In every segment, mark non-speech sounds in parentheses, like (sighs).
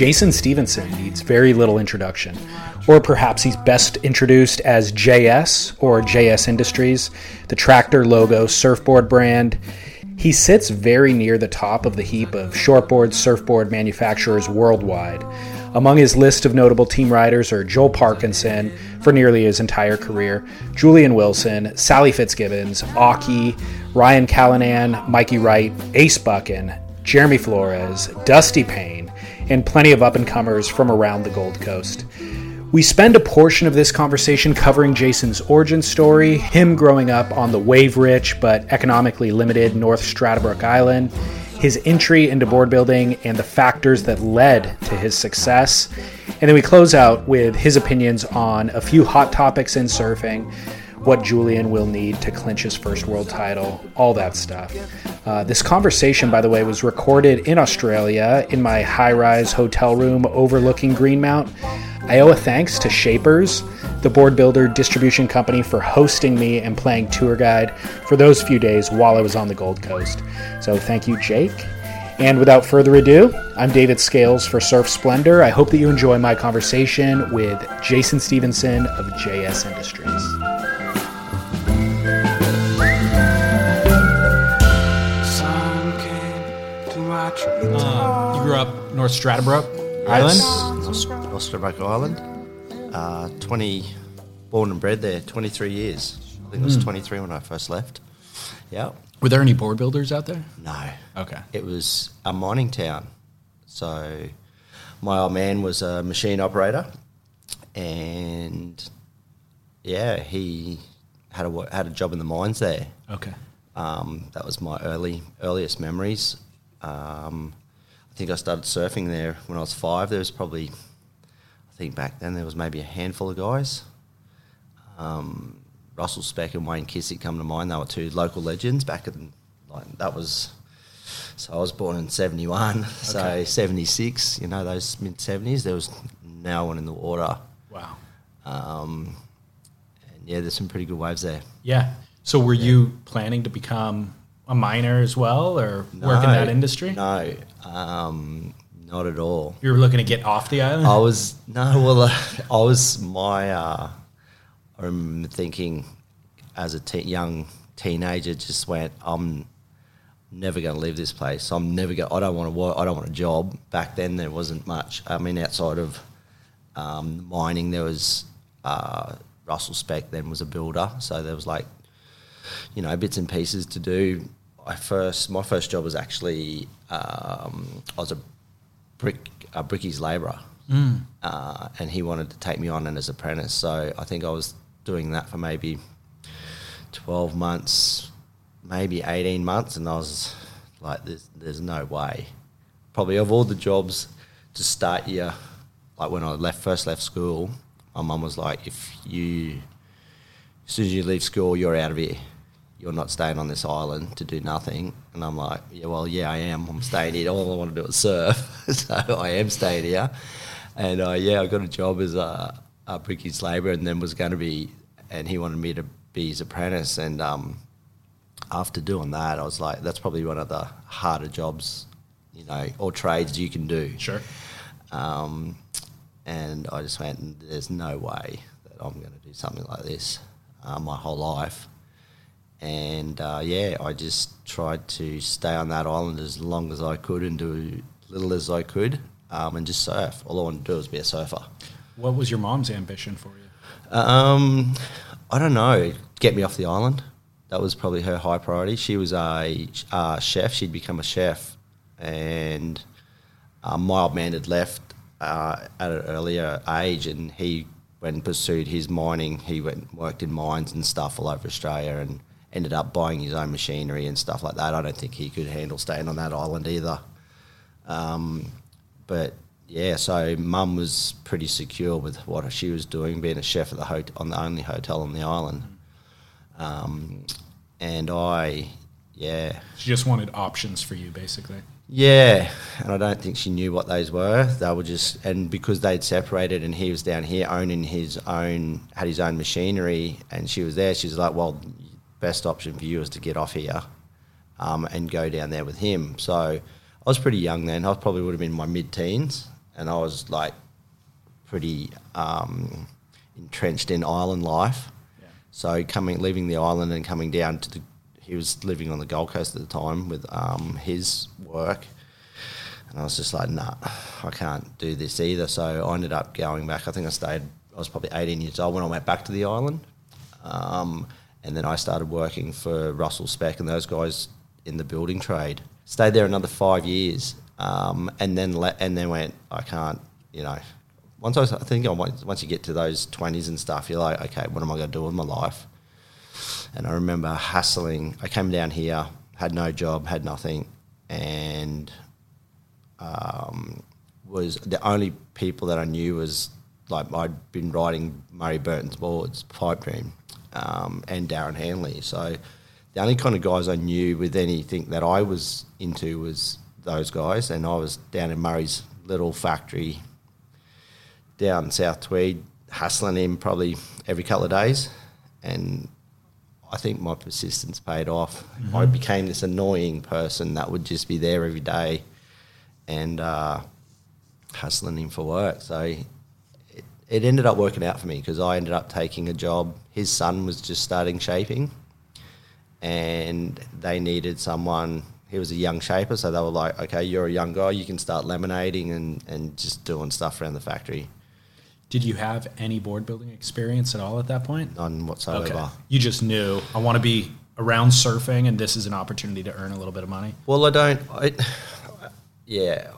Jason Stevenson needs very little introduction. Or perhaps he's best introduced as JS or JS Industries, the tractor logo surfboard brand. He sits very near the top of the heap of shortboard surfboard manufacturers worldwide. Among his list of notable team riders are Joel Parkinson for nearly his entire career, Julian Wilson, Sally Fitzgibbons, Aki, Ryan Callinan, Mikey Wright, Ace Buchan, Jeremy Flores, Dusty Payne, and plenty of up and comers from around the Gold Coast. We spend a portion of this conversation covering Jason's origin story, him growing up on the wave rich but economically limited North Stradbroke Island, his entry into board building, and the factors that led to his success. And then we close out with his opinions on a few hot topics in surfing, what Julian will need to clinch his first world title, all that stuff. Uh, this conversation, by the way, was recorded in Australia in my high rise hotel room overlooking Greenmount. I owe a thanks to Shapers, the board builder distribution company, for hosting me and playing tour guide for those few days while I was on the Gold Coast. So thank you, Jake. And without further ado, I'm David Scales for Surf Splendor. I hope that you enjoy my conversation with Jason Stevenson of JS Industries. North Stradbroke Island? North Stradbroke Island. Uh, 20, born and bred there, 23 years. I think it was Hmm. 23 when I first left. Yeah. Were there any board builders out there? No. Okay. It was a mining town. So my old man was a machine operator and yeah, he had a, had a job in the mines there. Okay. Um, that was my early earliest memories. Um, I think I started surfing there when I was five. There was probably, I think back then there was maybe a handful of guys. Um, Russell Speck and Wayne Kissick come to mind. They were two local legends back in like that was. So I was born in seventy one. (laughs) So seventy six. You know those mid seventies. There was no one in the water. Wow. Um, and yeah, there's some pretty good waves there. Yeah. So were you planning to become a miner as well or work in that industry? No, um, not at all. You were looking to get off the island? I was no, well, uh, (laughs) I was my. Uh, I remember thinking, as a te- young teenager, just went, I'm never going to leave this place. I'm never going. I don't want to work. I don't want a job. Back then, there wasn't much. I mean, outside of um, mining, there was uh, Russell Speck. Then was a builder, so there was like, you know, bits and pieces to do. I first, my first job was actually, um, I was a brick a brickies labourer, uh, and he wanted to take me on as an apprentice. So I think I was doing that for maybe twelve months, maybe eighteen months, and I was like, "There's, there's no way." Probably of all the jobs to start you, like when I left first left school, my mum was like, "If you, as soon as you leave school, you're out of here." You're not staying on this island to do nothing. And I'm like, yeah, well, yeah, I am. I'm staying here. All I want to do is surf. (laughs) so I am staying here. And uh, yeah, I got a job as a, a brickies labourer and then was going to be, and he wanted me to be his apprentice. And um, after doing that, I was like, that's probably one of the harder jobs, you know, or trades you can do. Sure. Um, and I just went, there's no way that I'm going to do something like this uh, my whole life. And uh, yeah, I just tried to stay on that island as long as I could and do little as I could um, and just surf. All I wanted to do was be a surfer. What was your mom's ambition for you? Um, I don't know. Get me off the island. That was probably her high priority. She was a uh, chef. She'd become a chef, and um, my old man had left uh, at an earlier age, and he went and pursued his mining. He went and worked in mines and stuff all over Australia, and ended up buying his own machinery and stuff like that. I don't think he could handle staying on that island either. Um, but yeah, so mum was pretty secure with what she was doing, being a chef at the hot- on the only hotel on the island. Um, and I, yeah, She just wanted options for you, basically. yeah, and I don't think she knew what those were. They were just, and because they'd separated and he was down here owning his own, had his own machinery, and she was there, she was like, well, best option for you is to get off here um, and go down there with him. So I was pretty young then. I probably would have been in my mid teens. and I was like pretty um, entrenched in island life. Yeah. So coming, leaving the island and coming down to the, he was living on the Gold Coast at the time with um, his work, and I was just like, nah, I can't do this either. So I ended up going back. I think I stayed. I was probably 18 years old when I went back to the island, um, and then I started working for Russell Speck and those guys in the building trade. Stayed there another five years, um, and then le- and then went. I can't, you know. Once I, was, I think I once once you get to those twenties and stuff, you're like, okay, what am I going to do with my life? And I remember hustling. I came down here, had no job, had nothing, and um, was the only people that I knew was like I'd been riding Murray Bourton's boards, Pipe Dream, um, and Darren Handley. So the only kind of guys I knew with anything that I was into was those guys, and I was down in Murray's little factory down South Tweed, hustling him probably every couple of days, and I think my persistence paid off. I became this annoying person that would just be there every day and uh, hustling him for work. So it, ended up working out for me because I ended up taking a job. His son was just starting shaping, and they needed someone. He was a young shaper, so they were like, "Okay, you're a young guy. You can start laminating and, and just doing stuff around the factory." Did you have any board building experience at all at that point? None whatsoever. Okay. You just knew I want to be around surfing, and this is an opportunity to earn a little bit of money. Well, I don't. I, (sighs) yeah,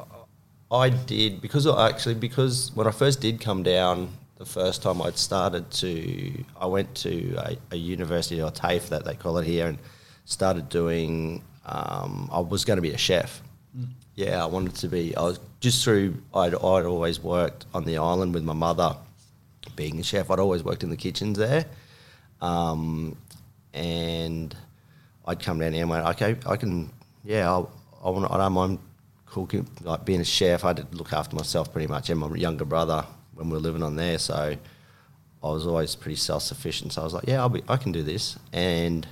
I did because I actually because when I first did come down, the first time I'd started to, I went to a, a university or TAFE that they call it here, and started doing. Um, I was going to be a chef. Yeah, I wanted to be. I was just through. I'd, I'd always worked on the island with my mother, being a chef. I'd always worked in the kitchens there, um, and I'd come down here and went, okay, I can. Yeah, I, I want. I don't mind cooking, like being a chef. I had to look after myself pretty much, and my younger brother when we were living on there. So I was always pretty self sufficient. So I was like, yeah, I'll be. I can do this. And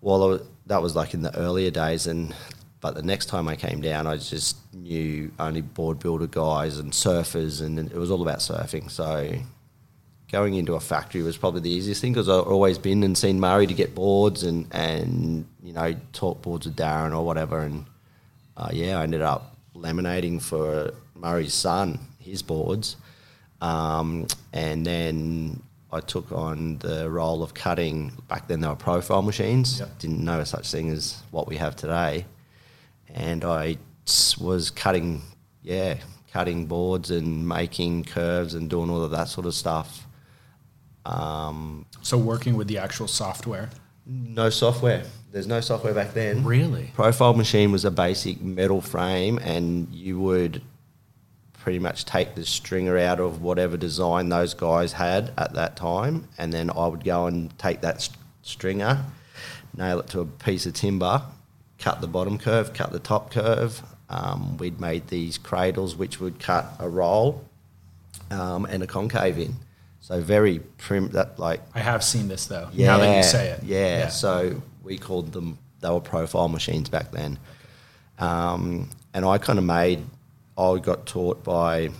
while I was, that was like in the earlier days, and but the next time I came down, I just knew only board builder guys and surfers, and it was all about surfing. So going into a factory was probably the easiest thing because I've always been and seen Murray to get boards and and you know talk boards with Darren or whatever, and uh, yeah, I ended up laminating for Murray's son his boards, um, and then I took on the role of cutting. Back then, they were profile machines. Yep. Didn't know such thing as what we have today, and I was cutting, yeah, cutting boards and making curves and doing all of that sort of stuff. Um, So working with the actual software. no software. There's no software back then. Really? Profile machine was a basic metal frame, and you would pretty much take the stringer out of whatever design those guys had at that time, and then I would go and take that st- stringer, nail it to a piece of timber, cut the bottom curve, cut the top curve. Um, we'd made these cradles which would cut a roll um, and a concave in. So very prim, that like I have seen this though. Yeah, Now that you say it. yeah. So we called them, they were profile machines back then. Um, and I kind of made, I got taught by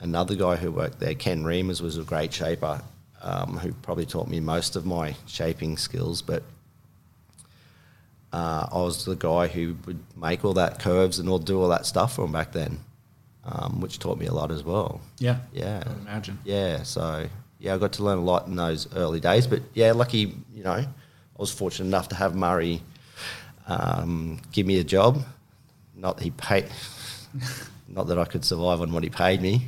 another guy who worked there, Ken Reimers was a great shaper, um, who probably taught me most of my shaping skills. But uh, I was the guy who would make all that curves and all do all that stuff for him back then, um, which taught me a lot as well. yeah. Yeah. I imagine. Yeah, so yeah, I got to learn a lot in those early days. But yeah, lucky, you know, was fortunate enough to have Murray um, give me a job. Not that he paid, not that I could survive on what he paid me.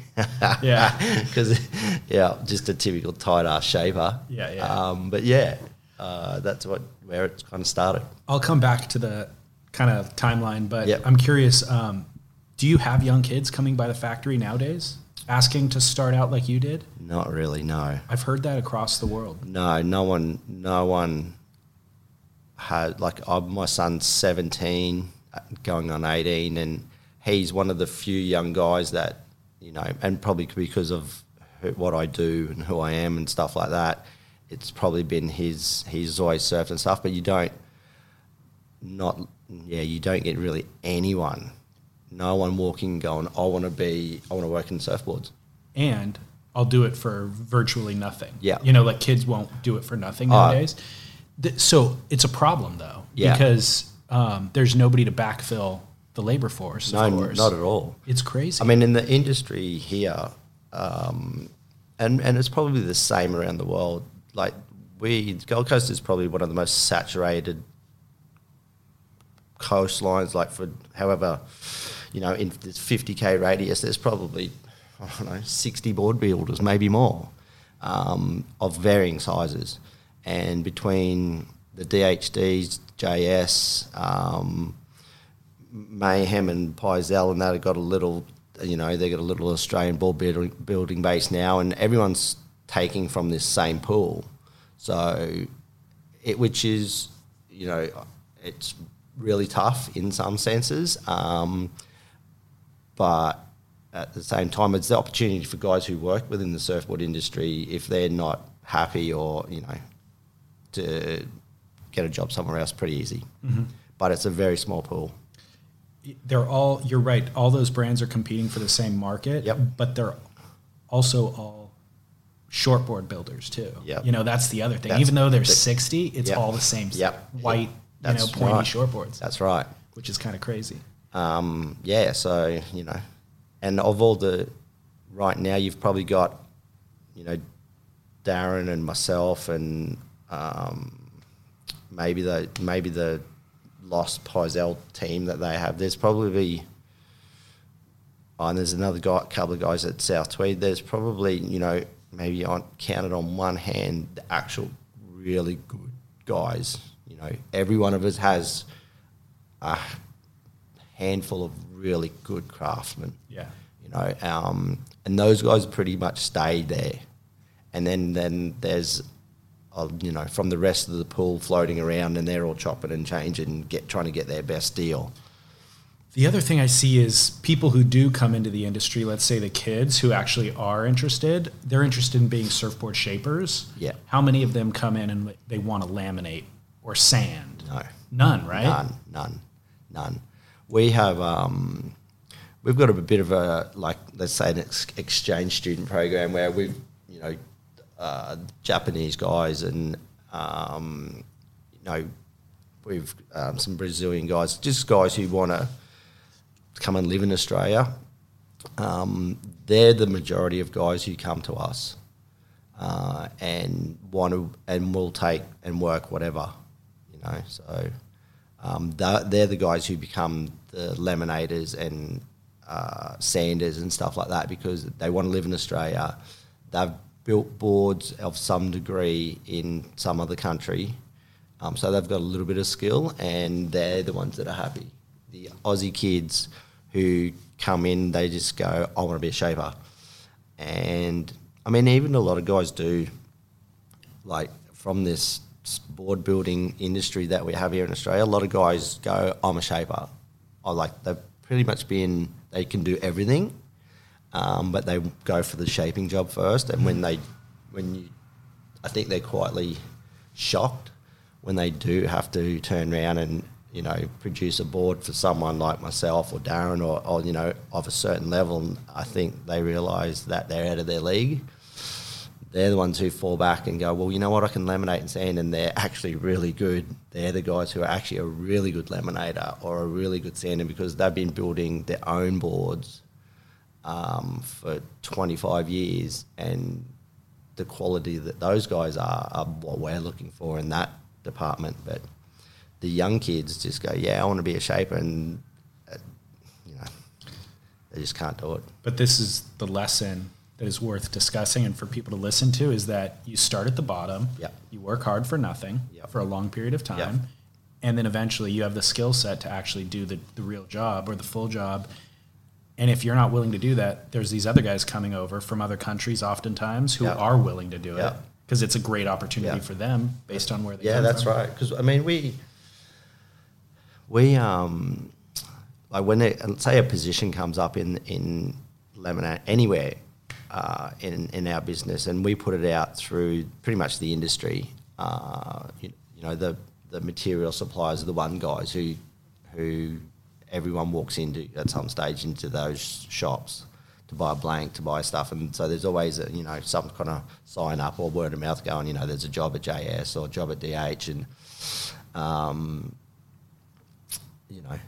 Yeah. (laughs) because yeah, just a typical tight ass shaper. Yeah, yeah. Um, but yeah, uh, that's what where it kind of started. I'll come back to the kind of timeline, but Yep. I'm curious. Um, do you have young kids coming by the factory nowadays asking to start out like you did? Not really, no. I've heard that across the world. No, no one, no one had like I, my son's seventeen, uh, going on eighteen, and he's one of the few young guys that you know, and probably because of what I do and who I am and stuff like that, it's probably been his. He's always surfed and stuff, but you don't, not yeah, you don't get really anyone no one walking going, I want to be, I want to work in surfboards. and I'll do it for virtually nothing. Yeah. You know, like kids won't do it for nothing Uh, nowadays. Th- so it's a problem though, Yeah. because um, there's nobody to backfill the labor force. No, course. not at all. It's crazy. I mean, in the industry here, um, and and it's probably the same around the world. Like we, Gold Coast is probably one of the most saturated coastlines. Like for however, you know, in this fifty k radius, there's probably I don't know sixty board builders, maybe more, um, of varying sizes, and between the DHDs, JS. Um, Mayhem and Pyzel and that have got a little, you know, they got a little Australian ball building, building base now, and everyone's taking from this same pool. So, it which is, you know, it's really tough in some senses, um, but at the same time, it's the opportunity for guys who work within the surfboard industry if they're not happy or you know to get a job somewhere else pretty easy. But it's a very small pool. they're all you're right all those brands are competing for the same market Yep. but they're also all shortboard builders too Yep. you know that's the other thing That's even though there's the- 60 it's Yep. all the same Yep. white That's you know pointy right. shortboards That's right. which is kind of crazy Um, yeah, so you know, and of all the right now, you've probably got, you know, Darren and myself, and um, maybe the maybe the lost Pyzel team that they have. There's probably oh, and there's another guy, couple of guys at South Tweed. There's probably you know maybe on counted on one hand the actual really good guys. You know, every one of us has a handful of really good craftsmen. yeah You know, um, and those guys pretty much stayed there. And then then there's, you know, from the rest of the pool floating around, and they're all chopping and changing, and get trying to get their best deal. The other thing I see is people who do come into the industry, let's say the kids who actually are interested, they're interested in being surfboard shapers. Yeah. How many of them come in and they want to laminate or sand? No, None, right? none, none, none. We have um, we've got a bit of a like let's say an ex- exchange student program where we've you know uh, Japanese guys and um, you know we've um, some Brazilian guys, just guys who want to come and live in Australia. Um, they're the majority of guys who come to us uh, and want to and will take and work whatever, you know. So um, they're, they're the guys who become the laminators and uh, sanders and stuff like that because they want to live in Australia. They've built boards of some degree in some other country, um, so they've got a little bit of skill, and they're the ones that are happy. The Aussie kids who come in, they just go, "I want to be a shaper," and I mean, even a lot of guys do like from this board building industry that we have here in Australia, a lot of guys go, I'm a shaper. I like they've pretty much been they can do everything, um, but they go for the shaping job first. And when they when you, I think they're quietly shocked when they do have to turn around and you know produce a board for someone like myself or Darren or, or you know of a certain level. And I think they realise that they're out of their league they're the ones who fall back and go, well, you know what, I can laminate and sand, and they're actually really good. They're the guys who are actually a really good laminator or a really good sander because they've been building their own boards um, for 25 years, and the quality that those guys are are what we're looking for in that department. But the young kids just go, yeah, I want to be a shaper, and uh, you know, they just can't do it. But this is the lesson that is worth discussing and for people to listen to is that you start at the bottom, Yep. you work hard for nothing Yep. for a long period of time, Yep. and then eventually you have the skill set to actually do the, the real job or the full job. And if you're not willing to do that, there's these other guys coming over from other countries oftentimes who Yep. are willing to do it because it's a great opportunity Yep. for them based on where they Yeah, that's from. right. Because I mean, we we um like when they, say a position comes up in in laminate anywhere uh, in in our business, and we put it out through pretty much the industry. Uh, you, you know, the the material suppliers are the one guys who who everyone walks into at some stage into those shops to buy a blank, to buy stuff, and so there's always a, you know some kind of sign up or word of mouth going. You know, there's a job at JS or a job at DH, and um, you know,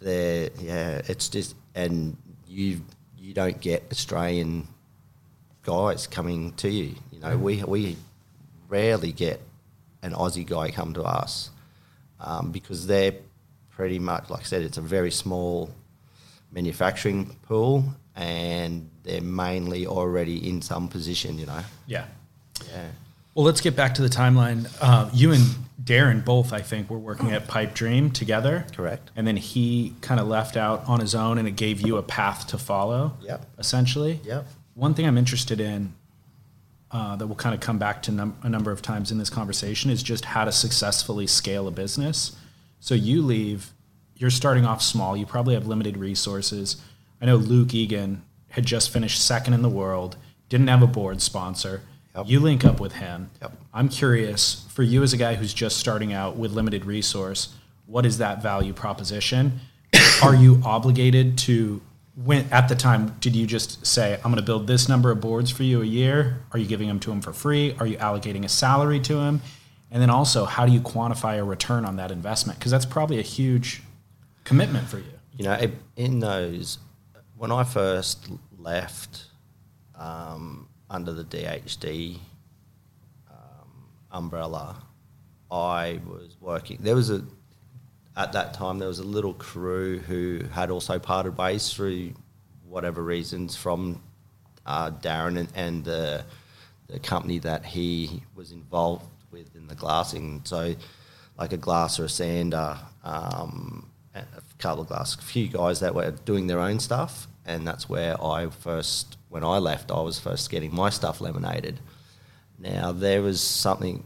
there yeah, it's just and you you don't get Australian guys coming to you. You know, we we rarely get an Aussie guy come to us um, because they're pretty much, like I said, it's a very small manufacturing pool and they're mainly already in some position, you know. Yeah. Yeah. Well, let's get back to the timeline. Uh, you and Darren both, I think, were working at Pipe Dream together. Correct. And then he kind of left out on his own, and it gave you a path to follow. Yep. Essentially. Yep. One thing I'm interested in uh, that will kind of come back to num- a number of times in this conversation is just how to successfully scale a business. So you leave, you're starting off small. You probably have limited resources. I know Luke Egan had just finished second in the world, didn't have a board sponsor. Yep. You link up with him. Yep. I'm curious for you as a guy who's just starting out with limited resource, what is that value proposition? (coughs) Are you obligated to when at the time did you just say I'm going to build this number of boards for you a year? Are you giving them to him for free? Are you allocating a salary to him? And then also, how do you quantify a return on that investment? Because that's probably a huge commitment for you. You know, in those, when I first left um, under the DHD um, umbrella, I was working. There was a at that time there was a little crew who had also parted ways through whatever reasons from uh, Darren and, and the the company that he was involved with in the glassing. So, like a glass or a sander, um, a couple of glass, a few guys that were doing their own stuff, and that's where I first, when I left, I was first getting my stuff laminated. Now there was something.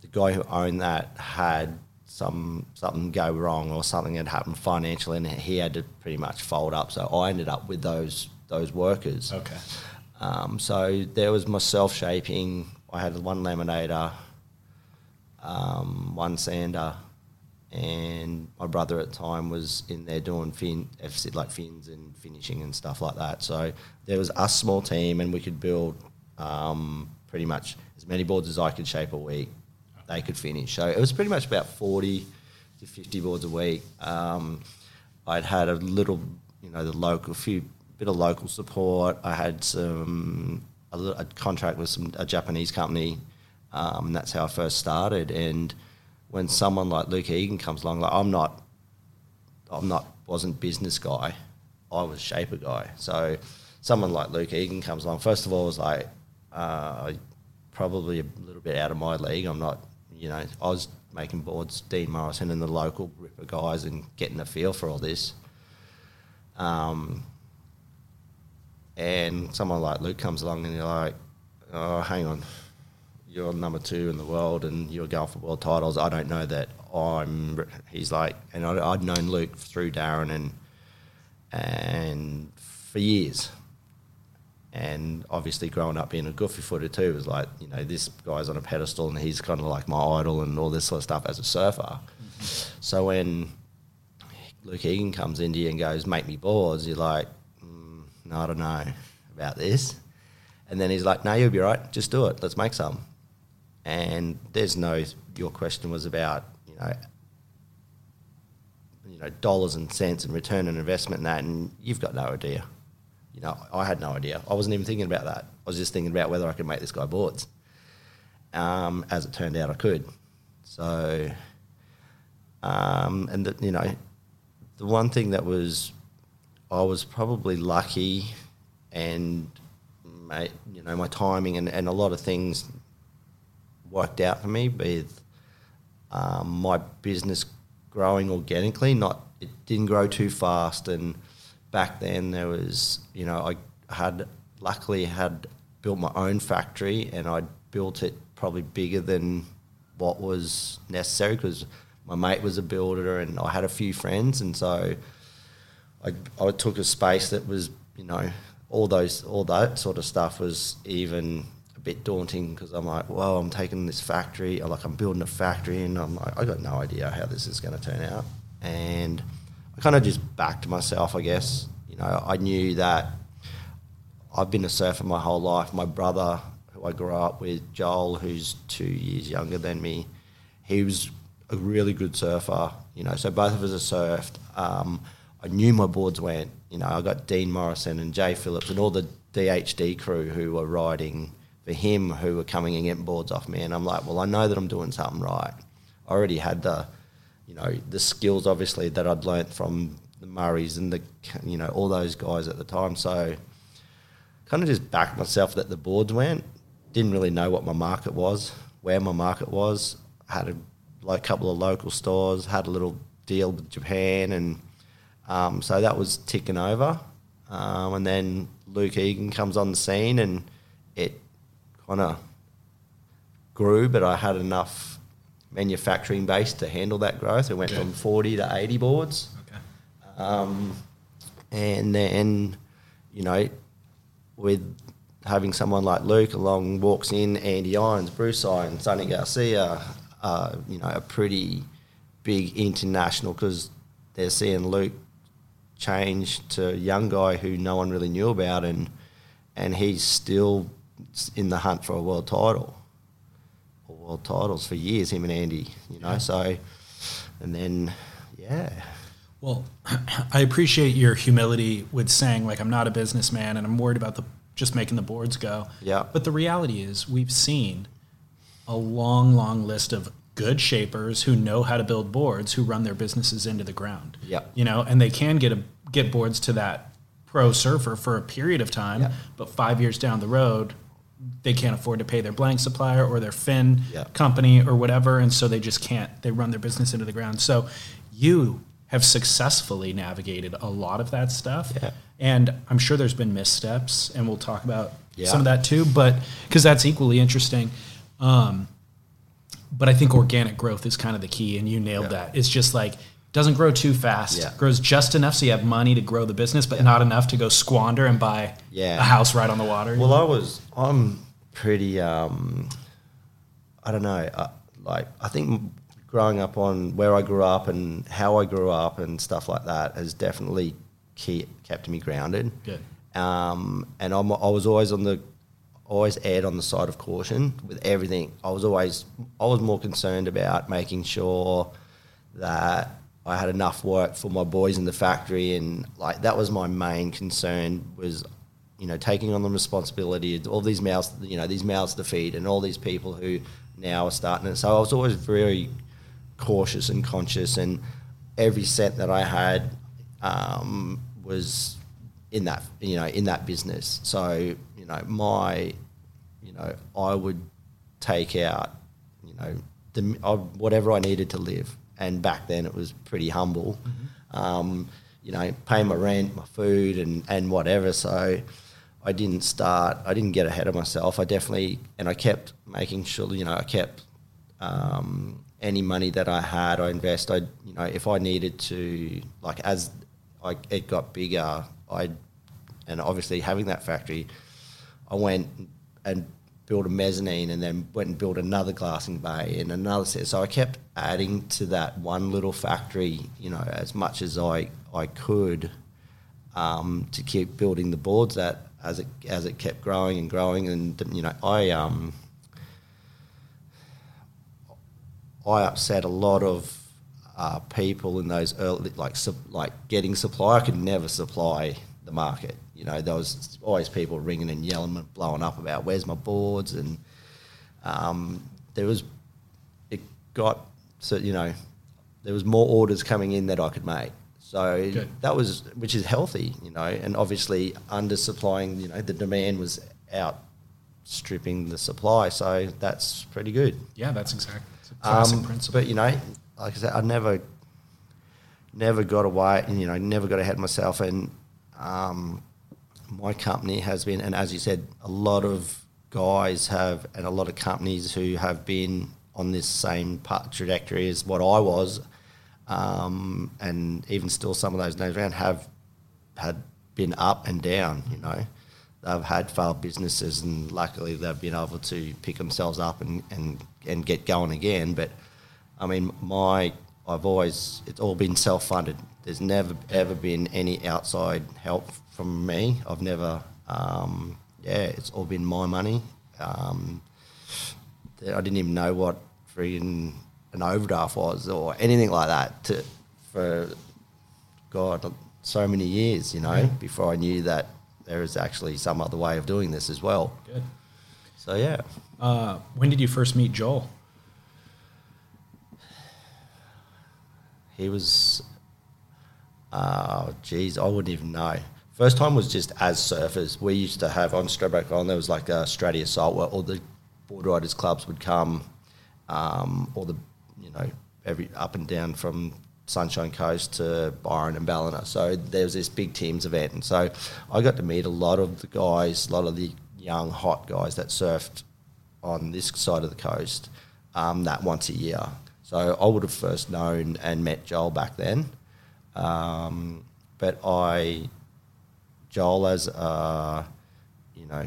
The guy who owned that had some something go wrong or something had happened financially, and he had to pretty much fold up. So I ended up with those those workers. Okay. Um, so there was myself shaping. I had one laminator, um, one sander, and my brother at the time was in there doing fin, like fins and finishing and stuff like that. So there was a small team, and we could build um, pretty much as many boards as I could shape a week. They could finish. So it was pretty much about forty to fifty boards a week. Um, I'd had a little, you know, the local few bit of local support. I had some a, a contract with some a Japanese company, um, and that's how I first started. And when someone like Luke Egan comes along, like I'm not, I'm not wasn't business guy, I was shaper guy. So someone like Luke Egan comes along. First of all, was like uh, probably a little bit out of my league. I'm not, you know, I was making boards, Dean Morrison and the local Ripper guys, and getting a feel for all this. Um, and someone like Luke comes along and you're like, oh, hang on, you're number two in the world and you're going for world titles. I don't know that I'm. He's like, and I'd, I'd known Luke through Darren and and for years. And obviously, growing up being a goofy footer too was like, you know, this guy's on a pedestal and he's kind of like my idol and all this sort of stuff as a surfer. Mm-hmm. So when Luke Egan comes into you and goes, make me boards, you're like, no, I don't know about this. And then he's like, no, you'll be right. Just do it. Let's make some. And there's no, your question was about, you know, you know, dollars and cents and return on investment and that, and you've got no idea. You know, I had no idea. I wasn't even thinking about that. I was just thinking about whether I could make this guy boards. Um, as it turned out, I could. So, um, and the, you know, the one thing that was I was probably lucky, and my, you know my timing and, and a lot of things worked out for me with um, my business growing organically. Not it didn't grow too fast, and back then there was you know I had luckily had built my own factory, and I built it probably bigger than what was necessary because my mate was a builder, and I had a few friends, and so I, I took a space that was, you know, all those, all that sort of stuff was even a bit daunting because I'm like, well, I'm taking this factory, like I'm building a factory, and I'm like, I got no idea how this is going to turn out. and I kind of just backed myself, I guess. You know, I knew that I've been a surfer my whole life. My brother, who I grew up with, Joel, who's two years younger than me, he was a really good surfer. You know, so both of us have surfed. Um, I knew my boards went. You know, I got Dean Morrison and Jay Phillips and all the DHD crew who were riding for him, who were coming and getting boards off me. And I'm like, well, I know that I'm doing something right. I already had the, you know, the skills obviously that I'd learnt from the Murrays and the, you know, all those guys at the time. So kind of just backed myself that the boards went. Didn't really know what my market was, where my market was. Had a like couple of local stores, had a little deal with Japan, and um, so that was ticking over. Um, and then Luke Egan comes on the scene, and it kind of grew, but I had enough manufacturing base to handle that growth. It went from 40 to 80 boards. Okay. Um, and then, you know, with having someone like Luke along walks in, Andy Irons, Bruce Irons, Sunny Garcia, uh, you know, a pretty big international because they're seeing Luke change to a young guy who no one really knew about, and and he's still in the hunt for a world title or world titles for years. Him and Andy, you know, so and then yeah. Well, (clears throat) I appreciate your humility with saying like I'm not a businessman and I'm worried about the just making the boards go. Yeah. But the reality is we've seen a long, long list of good shapers who know how to build boards who run their businesses into the ground. Yeah. You know, and they can get a get boards to that pro surfer for a period of time, Yeah. but five years down the road, they can't afford to pay their blank supplier or their fin Yeah. company or whatever, and so they just can't. They run their business into the ground. So you have successfully navigated a lot of that stuff, Yeah. and I'm sure there's been missteps, and we'll talk about some of that too. But because that's equally interesting. Um, but I think organic growth is kind of the key, and you nailed Yeah. that. It's just like doesn't grow too fast. Yeah. Grows just enough so you have money to grow the business, but not enough to go squander and buy Yeah. a house right on the water. Well, I was. I'm pretty. Um, I don't know. Uh, like I think growing up on where I grew up and how I grew up and stuff like that has definitely key, kept me grounded. Good. Um, and I'm, I was always on the always erred on the side of caution with everything. I was always I was more concerned about making sure that I had enough work for my boys in the factory and like that was my main concern was you know taking on the responsibility of all these mouths you know these mouths to feed and all these people who now are starting it. So I was always very cautious and conscious and every cent that I had um, was in that you know in that business. So know my you know I would take out you know the, whatever I needed to live, and back then it was pretty humble. Um, you know, pay my rent, my food, and and whatever. So. I didn't start. I didn't get ahead of myself. I definitely, and I kept making sure. You know, I kept um, any money that I had, I invest. I, you know, if I needed to, like as I, it got bigger, I, and obviously having that factory, I went and built a mezzanine, and then went and built another glassing bay and another set. So I kept adding to that one little factory, you know, as much as I I could, um, to keep building the boards that as it as it kept growing and growing, and you know, I um. I upset a lot of uh, people in those early, like like getting supply. I could never supply the market. You know, there was always people ringing and yelling and blowing up about where's my boards, and um, there was it got so you know there was more orders coming in that I could make. So Good. that was which is healthy, you know, and obviously under supplying, you know, the demand was outstripping the supply, so that's pretty good. yeah, that's exactly a classic Um, principle. But you know, like I said, I never, never got away. And you know, never got ahead of myself. And um, my company has been, and as you said, a lot of guys have, and a lot of companies who have been on this same trajectory as what I was, um, and even still, some of those names around have had been up and down. You know. They've had failed businesses, and luckily they've been able to pick themselves up and, and, and get going again. But I mean, my I've always it's all been self funded. There's never ever been any outside help from me. I've never, um, yeah, it's all been my money. Um, I didn't even know what freaking an overdraft was or anything like that to, for God so many years, you know, before I knew that there is actually some other way of doing this as well. Good. So yeah, Uh, when did you first meet Joel? he was, uh, geez, I wouldn't even know. First time was just as surfers. We used to have on Stradbroke Island, there was like a Straddie Assault where all the board riders clubs would come, um, all the, you know, every up and down from Sunshine Coast to Byron and Ballina. So there was this big teams event. And so I got to meet a lot of the guys, a lot of the young, hot guys that surfed on this side of the coast um, that once a year. So I would have first known and met Joel back then. Um, but I, Joel as a, you know,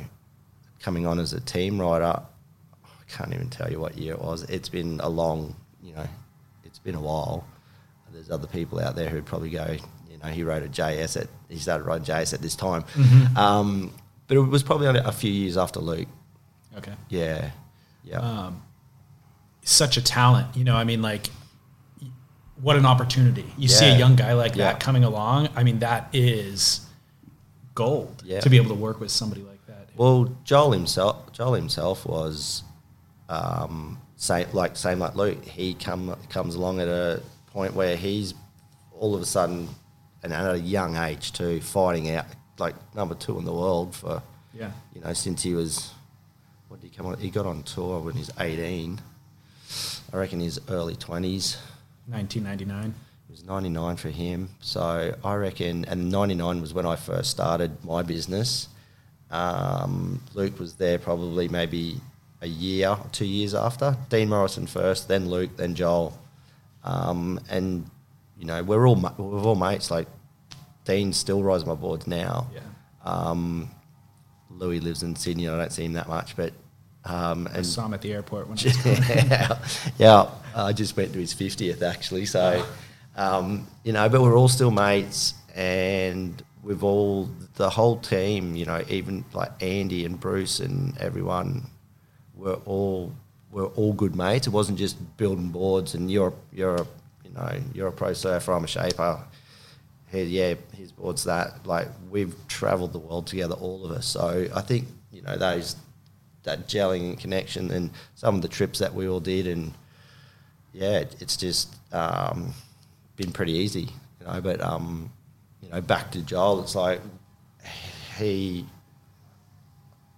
coming on as a team rider, I can't even tell you what year it was. It's been a long, you know, it's been a while. There's other people out there who'd probably go, you know, he rode a JS at, he started riding JS at this time. Mm-hmm. Um, but it was probably only a few years after Luke. Okay. Yeah. Yeah. Um, such a talent, you know. I mean, like, what an opportunity! You see a young guy like Yeah. that coming along. I mean, that is gold Yeah. to be able to work with somebody like that. Well, Joel himself, Joel himself was um, same like same like Luke. He come comes along at a point where he's all of a sudden, and at a young age too, fighting out like number two in the world for Yeah. you know since he was what did he come on? He got on tour when he's eighteen. I reckon his early twenties. 1999. It was 99 for him. So I reckon, and 99 was when I first started my business. Um, Luke was there probably maybe a year two years after. Dean Morrison first, then Luke, then Joel. Um, and, you know, we're all, we're all mates. Like, Dean still rides my boards now. Yeah. Um, Louis lives in Sydney. I don't see him that much, but. Um, I and saw him at the airport when I was (laughs) yeah, yeah. I just went to his fiftieth actually. So, um, you know, but we're all still mates, and we've all the whole team. You know, even like Andy and Bruce and everyone, we're all we're all good mates. It wasn't just building boards and you're you're a, you know you're a pro surfer. I'm a shaper. Yeah, his board's that. Like we've travelled the world together, all of us. So I think you know those that gelling connection and some of the trips that we all did and yeah it's just um, been pretty easy you know but um, you know back to Joel it's like he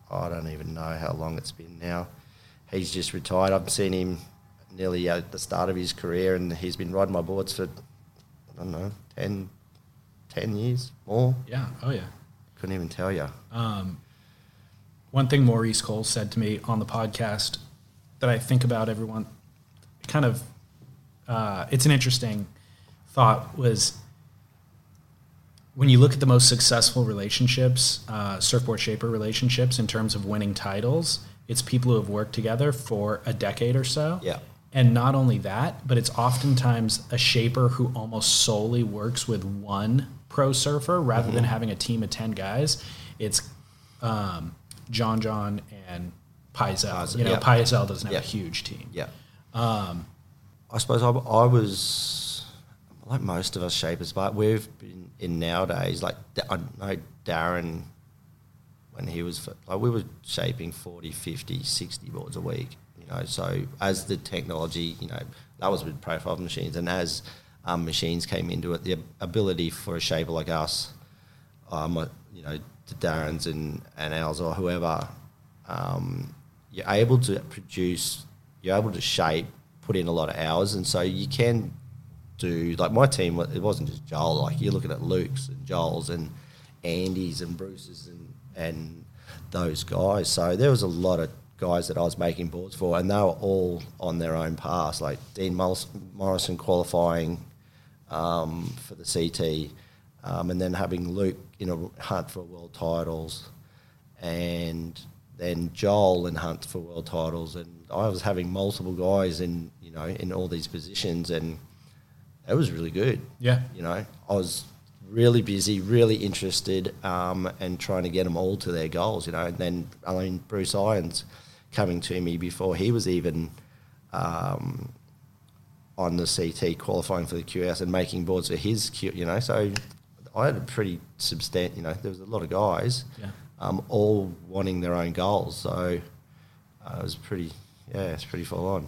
I don't even know how long it's been now he's just retired I've seen him nearly at the start of his career and he's been riding my boards for I don't know 10, 10 years more yeah. Oh yeah. couldn't even tell you One thing Maurice Cole said to me on the podcast that I think about everyone kind of uh, it's an interesting thought was when you look at the most successful relationships, uh, surfboard shaper relationships in terms of winning titles, it's people who have worked together for a decade or so. Yeah. And not only that, but it's oftentimes a shaper who almost solely works with one pro surfer rather than having a team of 10 guys. It's um, John John and. Pyzel, You know, yeah. Pyzel doesn't have Yeah. a huge team. Yeah. Um, I suppose I, I was like most of us shapers, but we've been in nowadays. Like I know Darren, when he was like we were shaping 40, 50, 60 boards a week. You know, so as the technology, you know, that was with profile machines, and as um, machines came into it, the ability for a shaper like us, um, you know, to Darren's and and ours or whoever, um, you're able to produce, you're able to shape, put in a lot of hours, and so you can like my team. It wasn't just Joel. Like you're looking at Luke's and Joel's and Andy's and Bruce's and and those guys. So there was a lot of guys that I was making boards for, and they were all on their own paths. Like Dean Morrison qualifying um, for the CT, um, and then having Luke in a hunt for world titles, and then Joel in hunt for world titles, and I was having multiple guys in you know in all these positions, and it was really good. Yeah. You know, I was really busy, really interested, um, and trying to get them all to their goals. You know, and then I mean Bruce Irons coming to me before he was even um, on the CT qualifying for the QS and making boards for his Q. You know, so I had a pretty substantial. You know, there was a lot of guys, Yeah. um, all wanting their own goals. So uh, it was pretty. Yeah, it's pretty full on.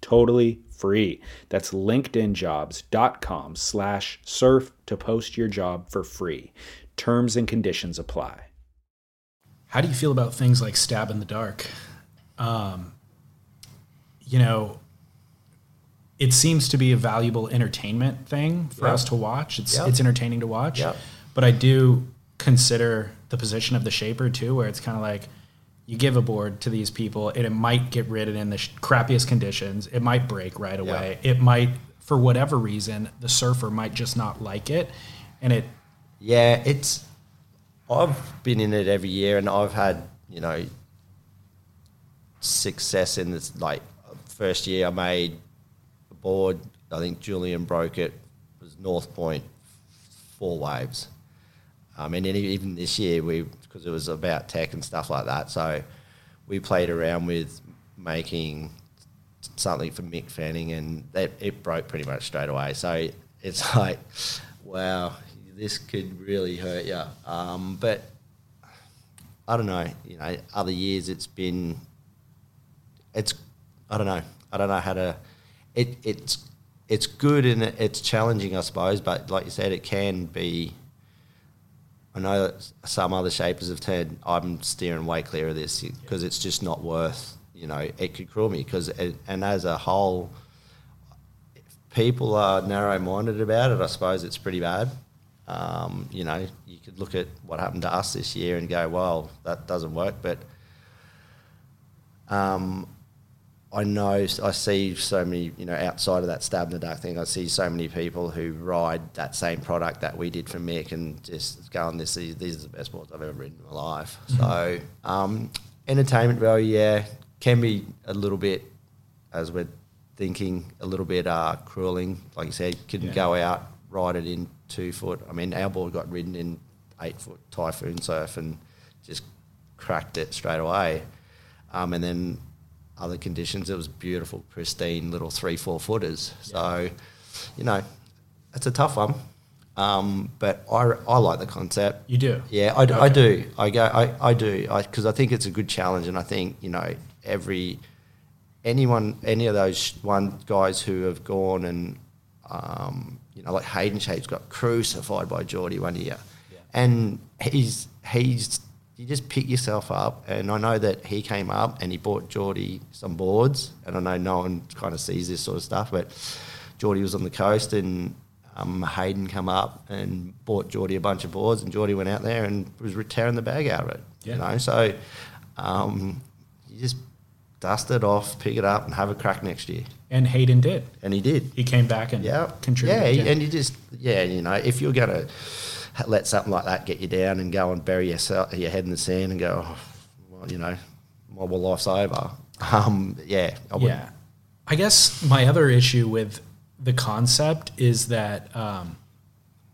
totally free that's linkedinjobs.com slash surf to post your job for free terms and conditions apply How do you feel about things like Stab in the Dark? Um, you know, it seems to be a valuable entertainment thing for Yeah. us to watch. It's Yeah. it's entertaining to watch. Yeah. But I do consider the position of the shaper too, where it's kind of like you give a board to these people, and it might get ridden in the sh- crappiest conditions. It might break right away. It might, for whatever reason, the surfer might just not like it, and it Yeah, it's. I've been in it every year, and I've had you know success in this. Like first year, I made a board. I think Julian broke it. it was North Point, four waves. Um, mean even this year, we because it was about tech and stuff like that, so we played around with making something for Mick Fanning, and that it broke pretty much straight away. So it's (laughs) like, wow, this could really hurt you. Um, but I don't know. You know, other years it's been, it's, I don't know. I don't know how to. It it's it's good and it's challenging, I suppose. But like you said, it can be. I know some other shapers have turned. I'm steering way clear of this because it's just not worth. You know, it could cruel me because, and as a whole, if people are narrow-minded about it. I suppose it's pretty bad. Um, you know, you could look at what happened to us this year and go, "Well, that doesn't work." But um, I know I see so many, you know, outside of that stab in the dark thing, I see so many people who ride that same product that we did for Mick and just going, this is, these are the best boards I've ever ridden in my life. So, um, entertainment value, yeah, can be a little bit, as we're thinking, a little bit uh, crueling. Like you said, can Yeah. go out, ride it in two foot. I mean, our board got ridden in eight foot typhoon surf and just cracked it straight away. Um, and then other conditions, it was beautiful, pristine little three, four footers. So, you know, it's a tough one. Um, but I, I like the concept. You do? Yeah, I, Okay. do. I go, I, I do, because I, think it's a good challenge, and I think you know every anyone, any of those one guys who have gone and um, you know like Hayden Shapes got crucified by Jordy one year, and he's he's you just pick yourself up, and I know that he came up and he bought Jordy some boards, and I know no one kind of sees this sort of stuff, but Jordy was on the coast and um, Hayden come up and bought Jordy a bunch of boards, and Jordy went out there and was tearing the bag out of it. Yeah. You know, so um, you just dust it off, pick it up, and have a crack next year. And Hayden did. And he did. He came back and Yeah, contributed. Yeah, and you just yeah, you know, if you're gonna let something like that get you down and go and bury yourself, your head in the sand and go, oh, well, you know, my well, life's over. Um, yeah, I yeah. I guess my other issue with the concept is that um,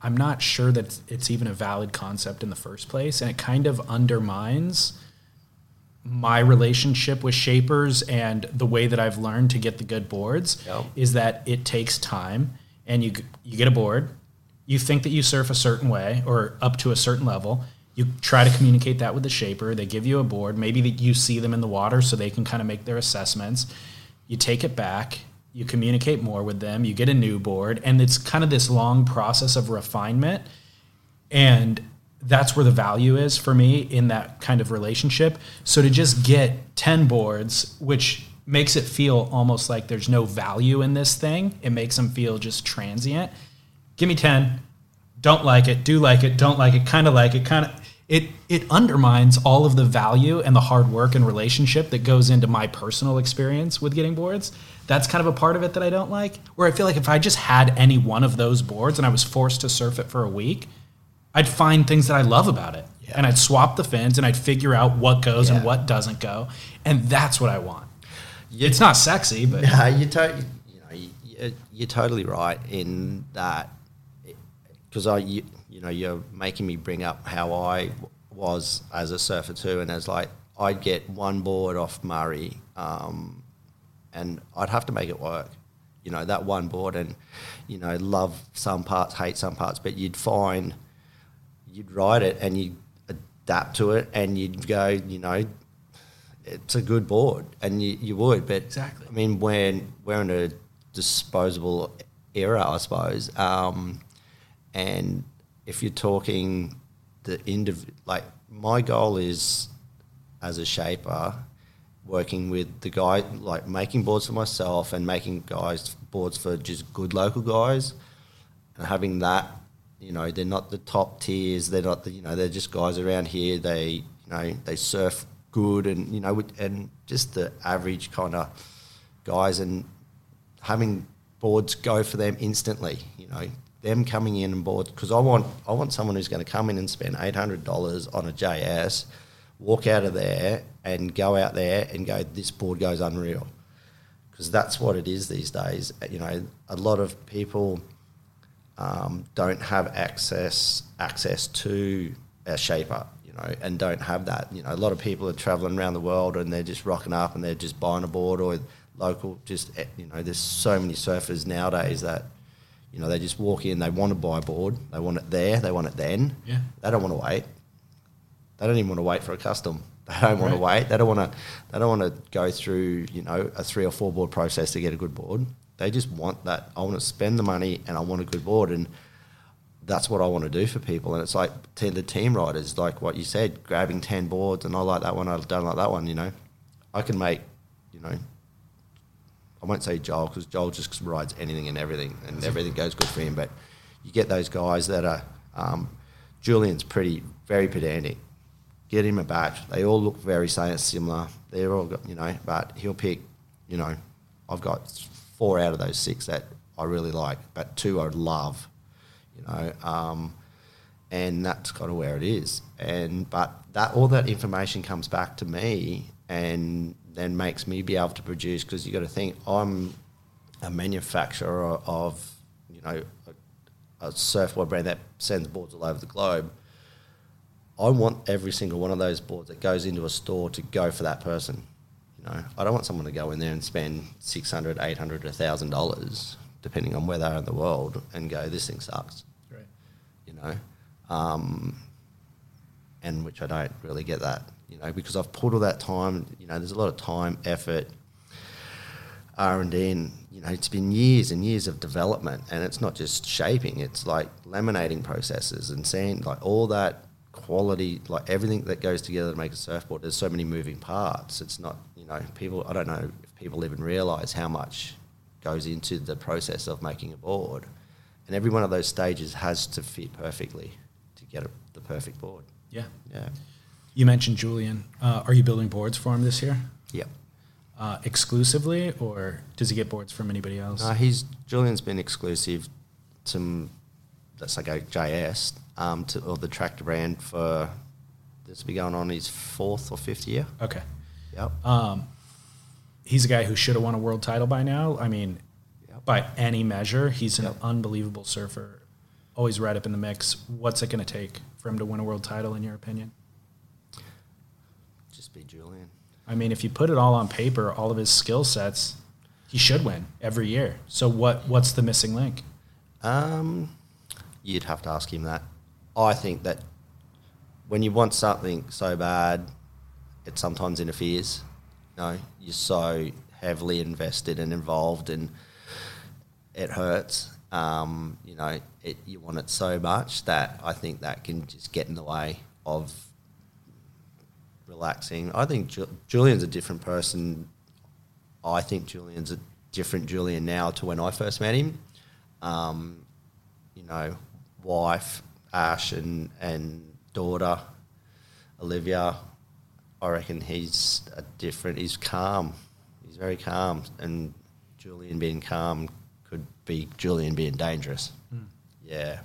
I'm not sure that it's even a valid concept in the first place, and it kind of undermines my relationship with shapers and the way that I've learned to get the good boards Yep. is that it takes time and you you get a board you think that you surf a certain way or up to a certain level you try to communicate that with the shaper they give you a board maybe that you see them in the water so they can kind of make their assessments you take it back you communicate more with them you get a new board and it's kind of this long process of refinement and that's where the value is for me in that kind of relationship. So to just get 10 boards, which makes it feel almost like there's no value in this thing, it makes them feel just transient. Give me 10, don't like it, do like it, don't like it, kind of like it, kind of. It, it undermines all of the value and the hard work and relationship that goes into my personal experience with getting boards. That's kind of a part of it that I don't like. Where I feel like if I just had any one of those boards and I was forced to surf it for a week, I'd find things that I love about it. And I'd swap the fins and I'd figure out what goes Yeah. and what doesn't go. And that's what I want. It's not sexy, but (laughs) Yeah, you to, you know you, you- you're totally right in that because I you, you know you're making me bring up how I was as a surfer too, and as like I'd get one board off Murray, um, and I'd have to make it work. You know that one board, and you know love some parts, hate some parts, but you'd find you'd ride it and you'd adapt to it, and you'd go, you know, it's a good board, and you, you would. But Exactly. I mean, when we're in a disposable era, I suppose, um, and if you're talking the indiv- like my goal is as a shaper, working with the guy, like making boards for myself and making guys boards for just good local guys, and having that, you know, they're not the top tiers. They're not the, you know, they're just guys around here. They, you know, they surf good and you know, and just the average kind of guys and having boards go for them instantly. You know, them coming in and boards because I want I want someone who's going to come in and spend eight hundred dollars on a JS, walk out of there and go out there and go, this board goes unreal, because that's what it is these days. You know, a lot of people um, don't have access access to a shaper, you know, and don't have that. You know, a lot of people are traveling around the world and they're just rocking up and they're just buying a board or local. Just eh, you know, there's so many surfers nowadays that you know they just walk in, they want to buy a board, they want it there, they want it then. Yeah. They don't want to wait. They don't even want to wait for a custom. (laughs) They don't want to wait. They don't want to. They don't want to go through you know a three or four board process to get a good board. They just want that. I want to spend the money and I want a good board and that's what I want to do for people. And it's like the team riders, like what you said, grabbing 10 boards and I like that one, I don't like that one, you know. I can make, you know, I won't say Joel because Joel just rides anything and everything and everything goes good for him. But you get those guys that are, um, Julian's pretty, very pedantic. Get him a batch. They all look very similar. They're all, got, you know, but he'll pick, you know, I've got four out of those six that I really like, but two I love you know, um, and that's kind of where it is. And but that all that information comes back to me, and then makes me be able to produce because you got to think I'm a manufacturer of you know a, a surfboard brand that sends boards all over the globe. I want every single one of those boards that goes into a store to go for that person. You know, I don't want someone to go in there and spend 600 800 $1,000, depending on where they are in the world, and go, this thing sucks, Right. you know. Um, and which I don't really get that, you know, because I've put all that time, you know, there's a lot of time, effort, R&D, and, you know, it's been years and years of development, and it's not just shaping, it's like laminating processes and sand, like all that quality, like everything that goes together to make a surfboard. There's so many moving parts. It's not, you know, people. I don't know if people even realise how much goes into the process of making a board, and every one of those stages has to fit perfectly to get a, the perfect board. Yeah. Yeah. You mentioned Julian. Uh, are you building boards for him this year? Yep. Uh, exclusively, or does he get boards from anybody else? No, he's Julian's been exclusive to let's say go JS um, to or the tractor brand for this will be going on his fourth or fifth year. Okay. Yep. Um, he's a guy who should have won a world title by now. I mean, Yep. by any measure, he's an Yep. unbelievable surfer. Always right up in the mix. What's it going to take for him to win a world title, in your opinion? Just be Julian. I mean, if you put it all on paper, all of his skill sets, he should win every year. So what what's the missing link? Um, you'd have to ask him that. I think that when you want something so bad, it sometimes interferes. You know, you're so heavily invested and involved, and it hurts. Um, you know, it, you want it so much that I think that can just get in the way of relaxing. I think Ju- Julian's a different person. I think Julian's a different Julian now to when I first met him. Um, you know, wife Ash and and daughter Olivia. I reckon he's a different. He's calm. He's very calm, and Julian being calm could be Julian being dangerous. Yeah.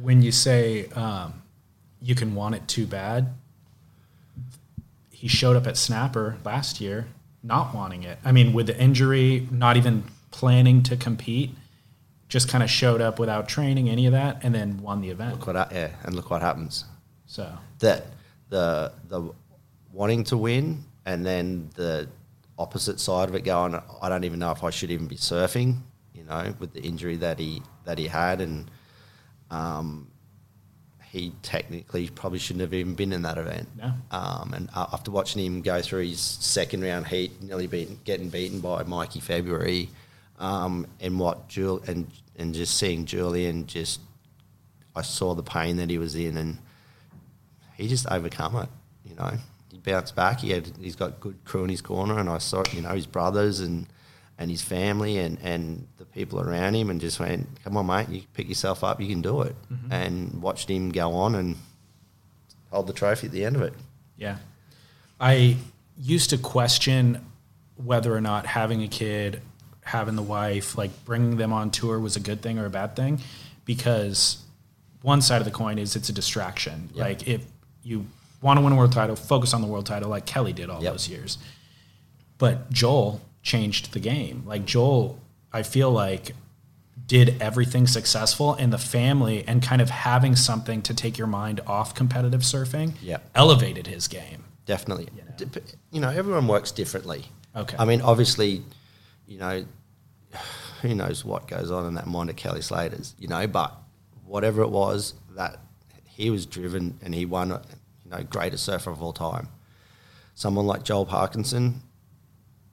When you say um, you can want it too bad, he showed up at Snapper last year not wanting it. I mean, with the injury, not even planning to compete, just kind of showed up without training, any of that, and then won the event. Look what yeah, and look what happens. So that the the wanting to win and then the opposite side of it going I don't even know if I should even be surfing you know with the injury that he that he had and um, he technically probably shouldn't have even been in that event No. um, and after watching him go through his second round heat nearly beaten getting beaten by Mikey February um, and what Jul and and just seeing Julian just I saw the pain that he was in and he just overcome it. You know, he bounced back. He had he's got good crew in his corner, and I saw you know his brothers and and his family and and the people around him, and just went, "Come on, mate, you pick yourself up. You can do it." Mm-hmm. And watched him go on and hold the trophy at the end of it. Yeah. I used to question whether or not having a kid, having the wife, like bringing them on tour was a good thing or a bad thing because one side of the coin is it's a distraction. Yeah. Like if you want to win a world title, focus on the world title like Kelly did all Yep. those years. But Joel changed the game. Like Joel, I feel like did everything successful in the family and kind of having something to take your mind off competitive surfing elevated his game. Definitely. You know. You know, everyone works differently. Okay. I mean, obviously, you know, (sighs) who knows what goes on in that mind of Kelly Slater's, you know, but whatever it was, that he was driven and he won, you know, greatest surfer of all time. Someone like Joel Parkinson,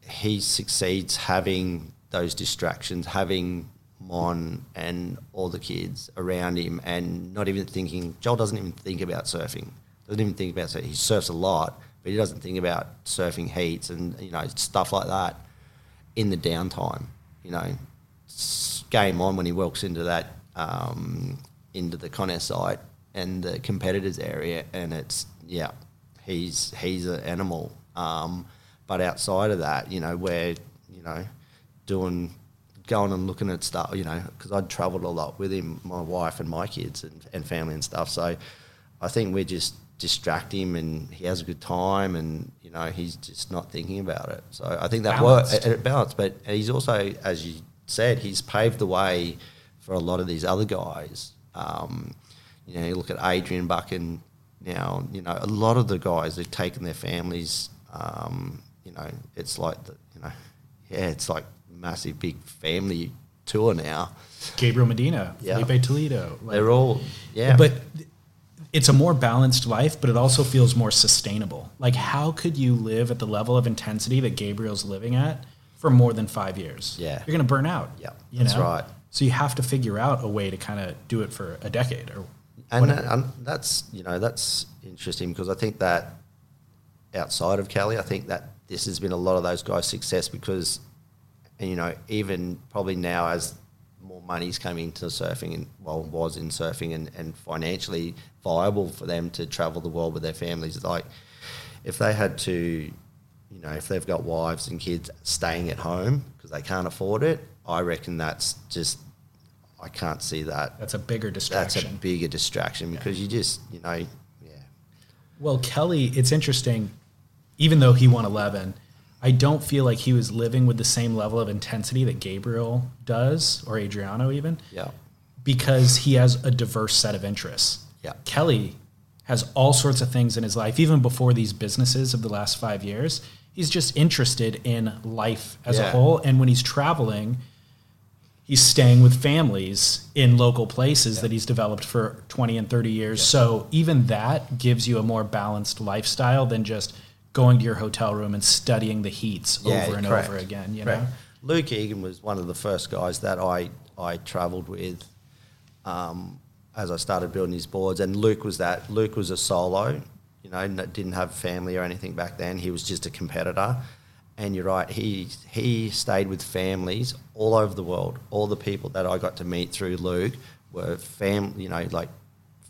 he succeeds having those distractions, having Mon and all the kids around him, and not even thinking. Joel doesn't even think about surfing. Doesn't even think about surfing. He surfs a lot, but he doesn't think about surfing heats and you know stuff like that in the downtime. You know, game on when he walks into that um, into the Conair site and the competitors area, and it's yeah, he's he's an animal. Um, but outside of that, you know, we're you know doing going and looking at stuff, you know, because I'd travelled a lot with him, my wife and my kids and, and family and stuff. So I think we just distract him and he has a good time and, you know, he's just not thinking about it. So I think that works. It, it balanced. But he's also, as you said, he's paved the way for a lot of these other guys. Um, you know, you look at Adrian Buchan now, you know, a lot of the guys have taken their families, um, you know, it's like, the, you know, yeah, it's like massive big family tour now. Gabriel Medina, Yeah. Filipe Toledo. like- They're all, yeah. But it's a more balanced life, but it also feels more sustainable. Like, how could you live at the level of intensity that Gabriel's living at for more than five years? Yeah. You're going to burn out. Yeah, that's know? right. So you have to figure out a way to kind of do it for a decade or and, that, and um, that's you know that's interesting because I think that outside of Kelly, I think that this has been a lot of those guys' success because and, you know even probably now as more money's coming into surfing and well was in surfing and, and financially viable for them to travel the world with their families like if they had to you know if they've got wives and kids staying at home because they can't afford it I reckon that's just I can't see that that's a bigger distraction. that's a bigger distraction because you just you know yeah Well, Kelly, it's interesting. Even though he won 11, I don't feel like he was living with the same level of intensity that Gabriel does, or Adriano even, Yeah. because he has a diverse set of interests. Yeah. Kelly has all sorts of things in his life, even before these businesses of the last five years. He's just interested in life as a whole. And when he's traveling, he's staying with families in local places that he's developed for 20 and 30 years. So even that gives you a more balanced lifestyle than just going to your hotel room and studying the heats over and correct. over again, you Correct. know? Luke Egan was one of the first guys that I, I travelled with um, as I started building his boards. And Luke was that. Luke was a solo, you know, didn't have family or anything back then. He was just a competitor. And you're right, he, he stayed with families all over the world. All the people that I got to meet through Luke were fam, you know, like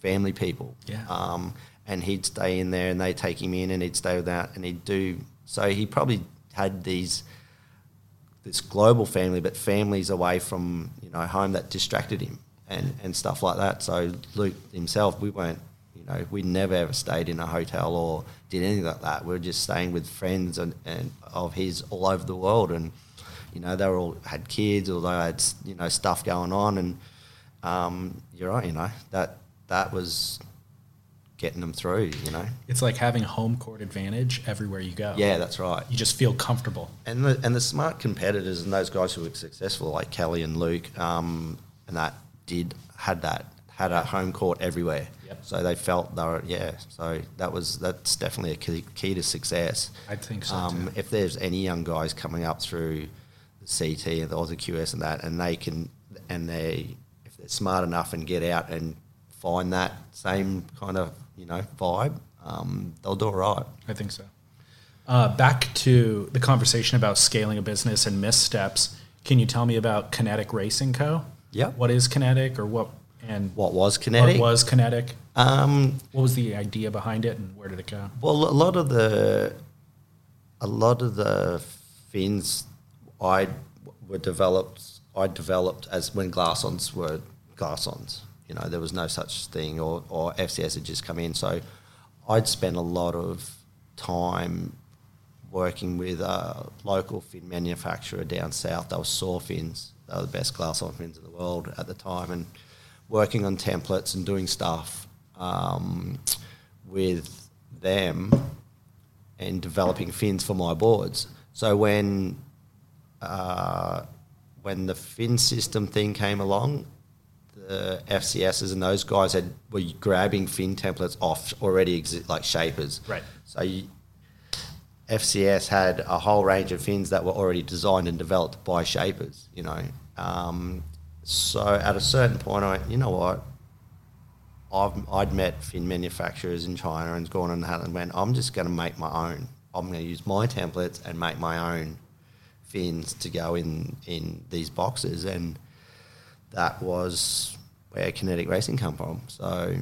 family people. Yeah. Um, and he'd stay in there and they'd take him in and he'd stay with that and he'd do. So he probably had these this global family, but families away from you know home that distracted him and, and stuff like that. So Luke himself, we weren't know we never ever stayed in a hotel or did anything like that. We were just staying with friends and, and of his all over the world, and you know they were all had kids or they had you know stuff going on, and um, you're right, you know that that was getting them through, you know. It's like having home court advantage everywhere you go. Yeah, that's right. You just feel comfortable. and the and the smart competitors and those guys who were successful, like Kelly and Luke, um, and that did had that had a home court everywhere. Yep. So they felt they were yeah. So that was that's definitely a key, key to success. I think so, Um, if there's any young guys coming up through the CT and the Aussie QS and that, and they can and they if they're smart enough and get out and find that same kind of you know vibe, um, they'll do all right. I think so. Uh, back to the conversation about scaling a business and missteps. Can you tell me about Kinetic Racing Co? Yeah. What is Kinetic or what and What was kinetic? What was Kinetic? Um, What was the idea behind it and where did it go? Well, a lot of the, a lot of the fins, I were developed. I developed as when glass-ons were glass-ons. You know, there was no such thing, or or FCS had just come in. So, I'd spent a lot of time working with a local fin manufacturer down south. They were saw fins. They were the best glass-on fins in the world at the time, and working on templates and doing stuff um, with them and developing fins for my boards. So when uh, when the fin system thing came along, the FCSs and those guys had were grabbing fin templates off already exist like shapers. Right. So you, FCS had a whole range of fins that were already designed and developed by shapers. You know, um, so at a certain point, I went, you know what? I've, I'd met fin manufacturers in China and gone and had and went, I'm just going to make my own. I'm going to use my templates and make my own fins to go in, in these boxes. And that was where kinetic racing come from. So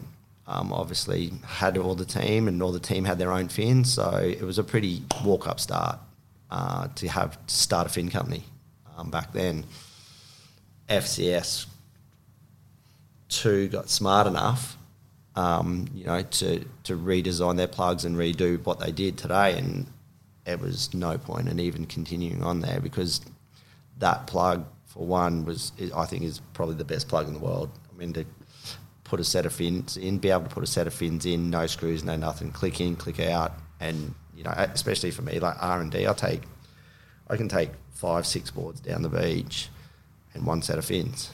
um, obviously had all the team and all the team had their own fins. So it was a pretty walk up start uh, to have to start a fin company um, back then. FCS two got smart enough, um, you know, to to redesign their plugs and redo what they did today, and it was no point in even continuing on there because that plug for one was I think is probably the best plug in the world. I mean to put a set of fins in, be able to put a set of fins in, no screws, no nothing, click in, click out, and you know, especially for me like R and D, I take I can take five, six boards down the beach and one set of fins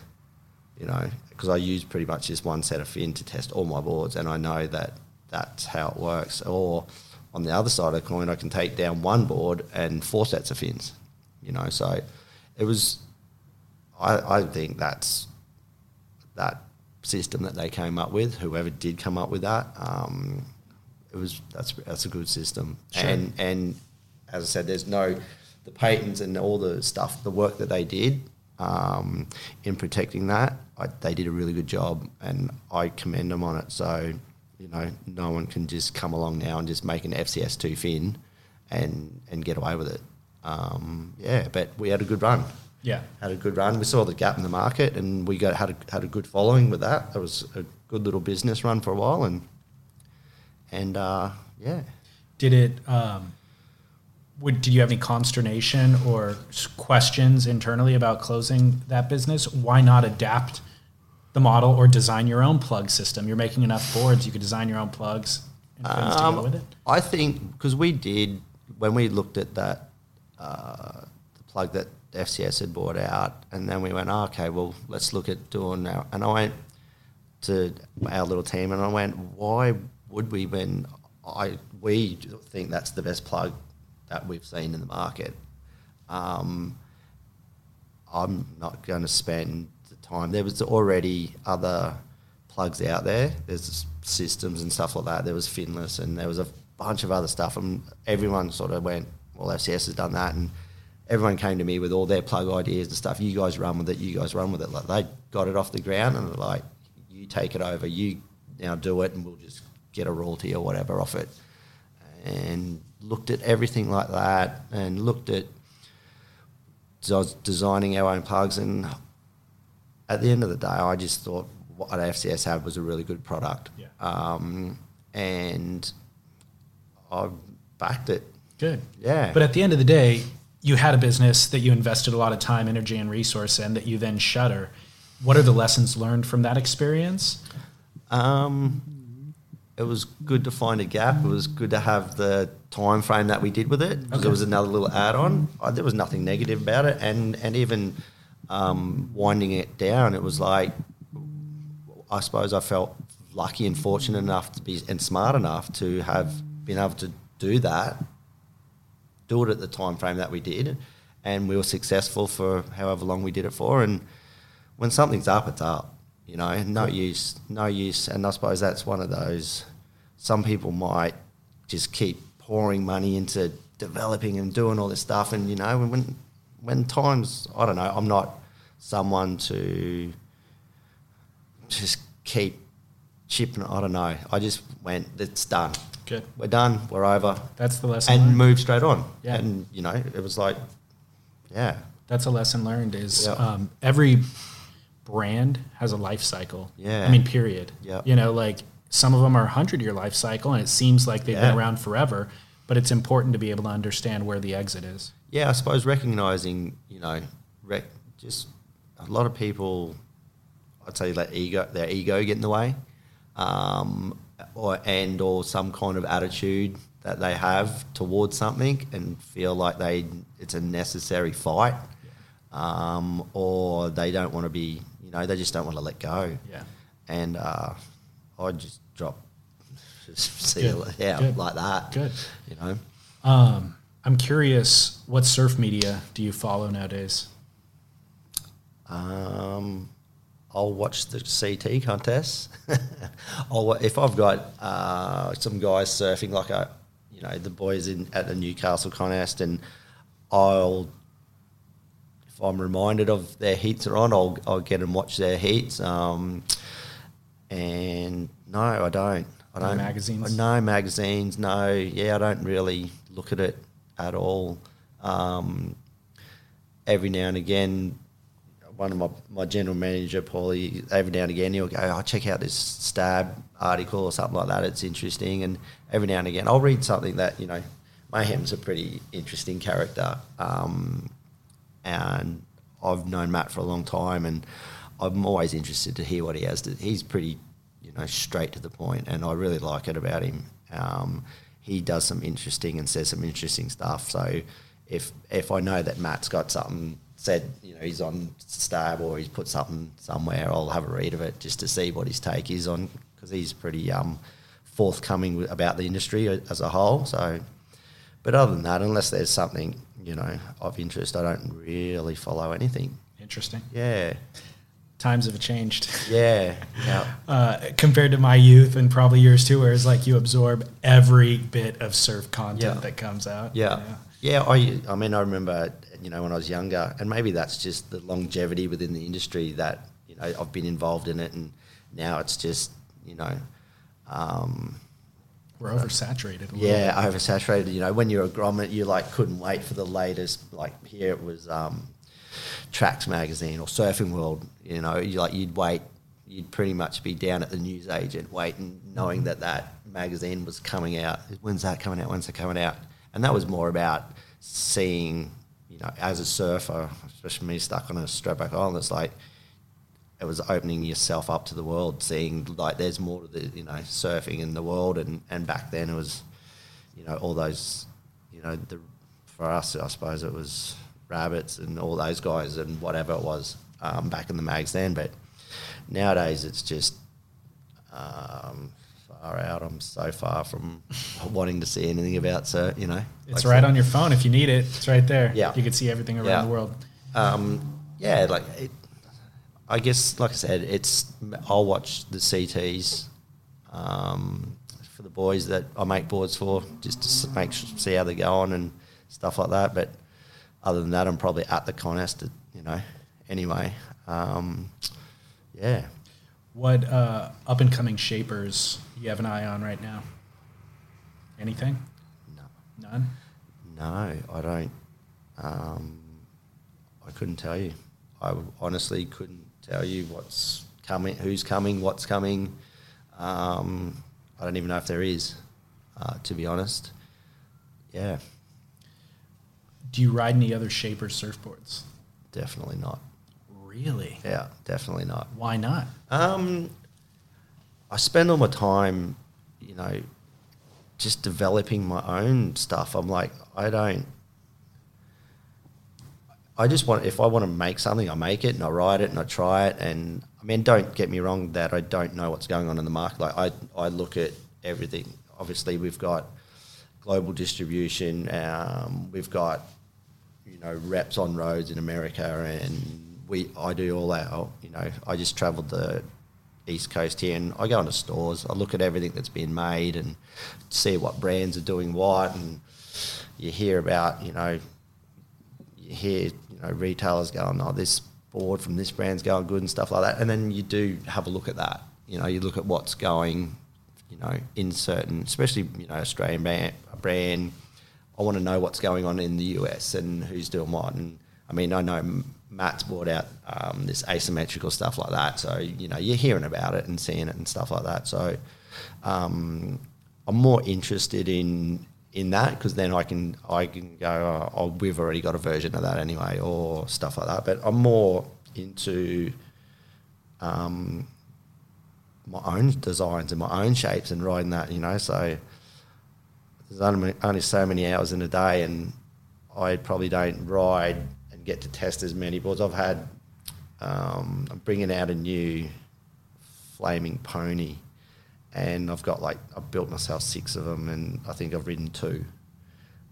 you know, because I use pretty much just one set of fin to test all my boards, and I know that that's how it works. Or on the other side of the coin, I can take down one board and four sets of fins, you know. So it was, I, I think that's that system that they came up with. Whoever did come up with that, um, it was that's that's a good system. Sure. And and as I said, there's no the patents and all the stuff, the work that they did um, in protecting that. I, they did a really good job, and I commend them on it. So you know, no one can just come along now and just make an FCS two fin and and get away with it. Um, yeah, but we had a good run Yeah. had a good run. We saw the gap in the market, and we got had a, had a good following with that. It was a good little business run for a while, and and uh, yeah, Did it? Um, would, did you have any consternation or questions internally about closing that business? Why not adapt the model or design your own plug system? You're making enough boards, you could design your own plugs Um, with it. I think because we did when we looked at that uh, the plug that FCS had bought out, and then we went, oh, okay, well, let's look at doing now. And I went to our little team, and I went, why would we when I we think that's the best plug that we've seen in the market. Um, I'm not going to spend the time. There was already other plugs out there. There's systems and stuff like that. There was Finless and there was a bunch of other stuff, and everyone sort of went, "Well, FCS has done that," and everyone came to me with all their plug ideas and stuff. You guys run with it. You guys run with it. Like they got it off the ground and they're like, "You take it over. You now do it, and we'll just get a royalty or whatever off it." And looked at everything like that, and looked at I was designing our own plugs, and at the end of the day, I just thought what FCS had was a really good product, Yeah. um, and I backed it. Good. Yeah. But at the end of the day, you had a business that you invested a lot of time, energy, and resource in that you then shutter. What are the lessons learned from that experience? Um, it was good to find a gap. It was good to have the time frame that we did with it. 'cause Okay. It was another little add-on. There was nothing negative about it, and and even um, winding it down, it was like I suppose I felt lucky and fortunate enough to be and smart enough to have been able to do that, do it at the time frame that we did, and we were successful for however long we did it for. And when something's up, it's up. You know, no use, no use. And I suppose that's one of those. Some people might just keep pouring money into developing and doing all this stuff, and you know, when when times, I don't know, I'm not someone to just keep chipping. I don't know. I just went, it's done. Good. We're done. We're over, That's the lesson. and learned. move straight on. Yeah. And you know, it was like, yeah, That's a lesson learned. Is Yeah. um, every brand has a life cycle. Yeah. I mean, period. Yeah. You know, like some of them are a hundred year life cycle, and it seems like they've been around forever. But it's important to be able to understand where the exit is. yeah, I suppose recognizing, you know, rec- just a lot of people, I'd say let ego, their ego get in the way, um, or and or some kind of attitude that they have towards something and feel like they it's a necessary fight, um, or they don't want to be, you know, they just don't want to let go. Yeah. And uh, I just drop, (laughs) just see Good. it, (laughs) yeah, Good. like that. Good. You know. Um, I'm curious, what surf media do you follow nowadays? Um, I'll watch the CT contests. (laughs) I'll, if I've got uh, some guys surfing like a, you know, the boys in at the Newcastle contest, and I'll, if I'm reminded of their heats are on, I'll I'll get and watch their heats. Um, and no, I don't. I No don't magazines? No magazines. No, yeah, I don't really look at it at all. Um, every now and again, one of my, my general manager, Paulie, every now and again he'll go, oh, check out this stab article or something like that. It's interesting. And every now and again I'll read something that, you know, Mayhem's a pretty interesting character. Um, and I've known Matt for a long time and I'm always interested to hear what he has to, he's pretty, you know, straight to the point and I really like it about him. Um, he does some interesting and says some interesting stuff. So if if I know that Matt's got something said, you know, he's on Stab or he's put something somewhere, I'll have a read of it just to see what his take is on because he's pretty um, forthcoming about the industry as a whole. So, but other than that, unless there's something you know of interest, I don't really follow anything. Interesting. Yeah, Times have changed. (laughs) yeah, yeah. uh, compared to my youth and probably yours too, where it's like you absorb every bit of surf content Yeah. that comes out. Yeah. yeah. I, I mean, I remember, you know, when I was younger, and maybe that's just the longevity within the industry that, you know, I've been involved in it, and now it's just, you know, um, We're oversaturated. a little yeah, oversaturated. You know, when you're a grommet, you like couldn't wait for the latest. Like here, it was um, Tracks magazine or Surfing World. You know, you like you'd wait. You'd pretty much be down at the news agent waiting, knowing Mm-hmm. that that magazine was coming out. When's that coming out? When's it coming out? And that was more about seeing, you know, as a surfer, especially me stuck on a Stradbroke Island, it's like it was opening yourself up to the world, seeing like there's more to the you know surfing in the world, and and back then it was, you know, all those, you know, the for us I suppose it was rabbits and all those guys and whatever it was um, back in the mags then, but nowadays it's just um, far out. I'm so far from (laughs) wanting to see anything about so you know. It's like right so- on your phone if you need it. It's right there. Yeah. You can see everything around Yeah. the world. um, yeah, like it, I guess, like I said, it's I'll watch the CTs um, for the boys that I make boards for, just to make see how they're going and stuff like that. But other than that, I'm probably at the contest, you know. Anyway, um, yeah, What uh, up and coming shapers you have an eye on right now? Anything? no, None? no, I don't. Um, I couldn't tell you. I honestly couldn't tell you what's coming, who's coming, what's coming. Um, I don't even know if there is, uh, to be honest. Yeah, Do you ride any other shaper surfboards? definitely not. Really? Yeah, definitely not. Why not? Um, I spend all my time, you know, just developing my own stuff. I'm like, I don't. I just want if I want to make something, I make it and I write it and I try it. And I mean, don't get me wrong that I don't know what's going on in the market. Like I, I look at everything. Obviously, we've got global distribution. Um, we've got you know reps on roads in America, and we I do all that. I'll- You know, I just travelled the east coast here, and I go into stores. I look at everything that's been made and see what brands are doing what, and you hear about you know hear you know retailers going, oh, this board from this brand's going good and stuff like that, and then you do have a look at that. You know, you look at what's going, you know, in certain, especially you know Australian brand. brand I want to know what's going on in the US and who's doing what. And I mean, I know Matt's brought out um, this asymmetrical stuff like that, so you know you're hearing about it and seeing it and stuff like that. So um, I'm more interested in in that because then I can I can go oh, oh we've already got a version of that anyway or stuff like that. But I'm more into um, my own designs and my own shapes and riding that, you know. So there's only, only so many hours in a day, and I probably don't ride and get to test as many boards. I've had um, I'm bringing out a new flaming pony, and I've got like I've built myself six of them, and I think I've ridden two.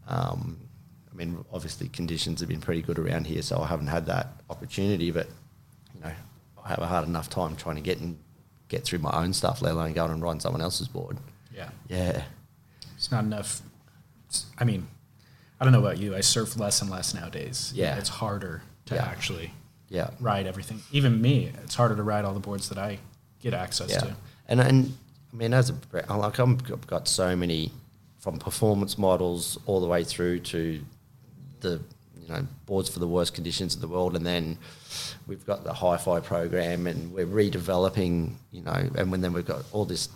Um, I mean, obviously conditions have been pretty good around here, so I haven't had that opportunity. But you know, I have a hard enough time trying to get and get through my own stuff, let alone going and ride someone else's board. Yeah. Yeah, It's not enough. I mean, I don't know about you. I surf less and less nowadays. Yeah. It's harder to Yeah. actually yeah, ride everything. Even me, it's harder to ride all the boards that I get access yeah. to. And and I mean, as a like I've got so many from performance models all the way through to the you know boards for the worst conditions in the world, and then we've got the hi-fi program, and we're redeveloping. You know, and when then we've got all this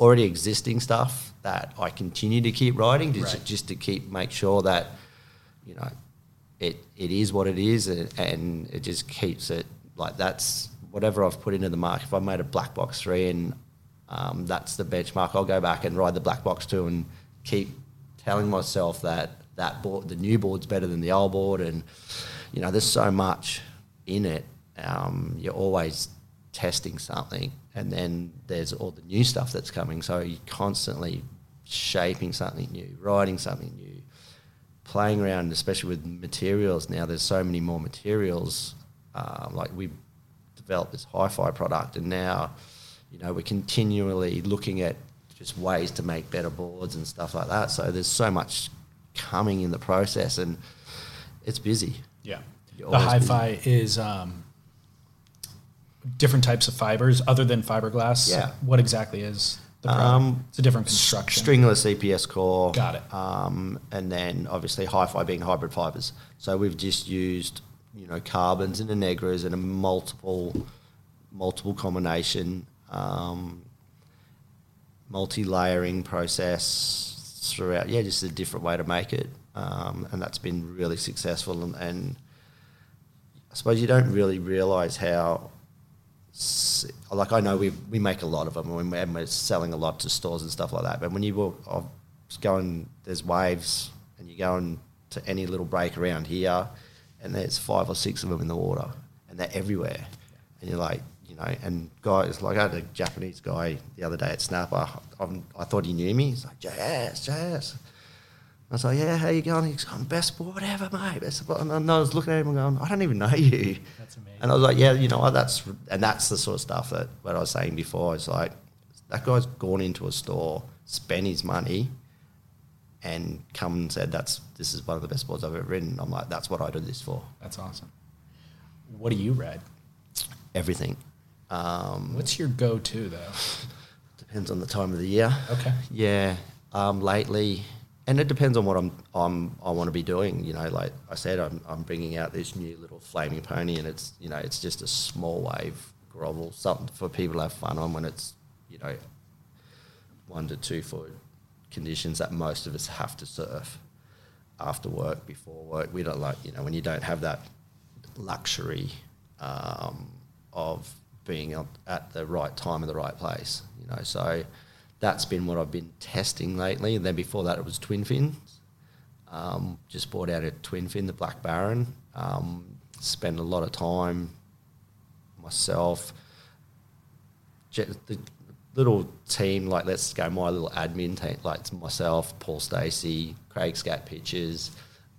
already existing stuff that I continue to keep writing just, Right. just to keep make sure that you know it it is what it is and, and it just keeps it like that's whatever I've put into the mark. If I made a black box three and um, that's the benchmark, I'll go back and ride the black box two and keep telling myself that that board, the new board's better than the old board, and you know there's so much in it. Um, you're always testing something, and then there's all the new stuff that's coming. So you're constantly shaping something new, writing something new, playing around, especially with materials. Now there's so many more materials. Um, like we developed this hi-fi product, and now you know we're continually looking at just ways to make better boards and stuff like that. So there's so much coming in the process, and it's busy. Yeah. You're The hi-fi is um, different types of fibers other than fiberglass. Yeah. What exactly is? Um, it's a different construction. Stringerless EPS core. Got it. Um, and then obviously hi-fi being hybrid fibers. So we've just used you know carbons and Innegras and a multiple multiple combination um, multi-layering process throughout. Yeah, just a different way to make it, um, and that's been really successful. And, and I suppose you don't really realise how. Like I know we we make a lot of them, and we're, and we're selling a lot to stores and stuff like that. But when you walk, I was going, there's waves, and you go in to any little break around here, and there's five or six of them in the water, and they're everywhere, and you're like, you know, and guys like I had a Japanese guy the other day at Snapper. I'm, I thought he knew me. He's like, JS, JS. I was like, yeah, how you going? He's going, best sport ever, mate. Best sport. And I was looking at him and going, I don't even know you. That's amazing. And I was like, yeah, you know what? That's and that's the sort of stuff that what I was saying before. It's like that guy's gone into a store, spent his money, and come and said, "That's this is one of the best boards I've ever ridden." I'm like, that's what I do this for. That's awesome. What do you ride? Everything. Um, What's your go-to though? depends on the time of the year. Okay. Yeah. Um, lately, and it depends on what I'm, I'm I want to be doing. You know, like I said, I'm, I'm bringing out this new little flaming pony, and it's you know it's just a small wave grovel, something for people to have fun on when it's you know one to two foot conditions that most of us have to surf after work, before work. We don't like you know when you don't have that luxury um, of being at the right time in the right place. You know, so that's been what I've been testing lately. And then before that, it was twin fins. Um, just bought out a twin fin, the Black Baron. Um, spent a lot of time myself. The little team, like let's go, my little admin team, like it's myself, Paul Stacey, Craig Scat Pitches.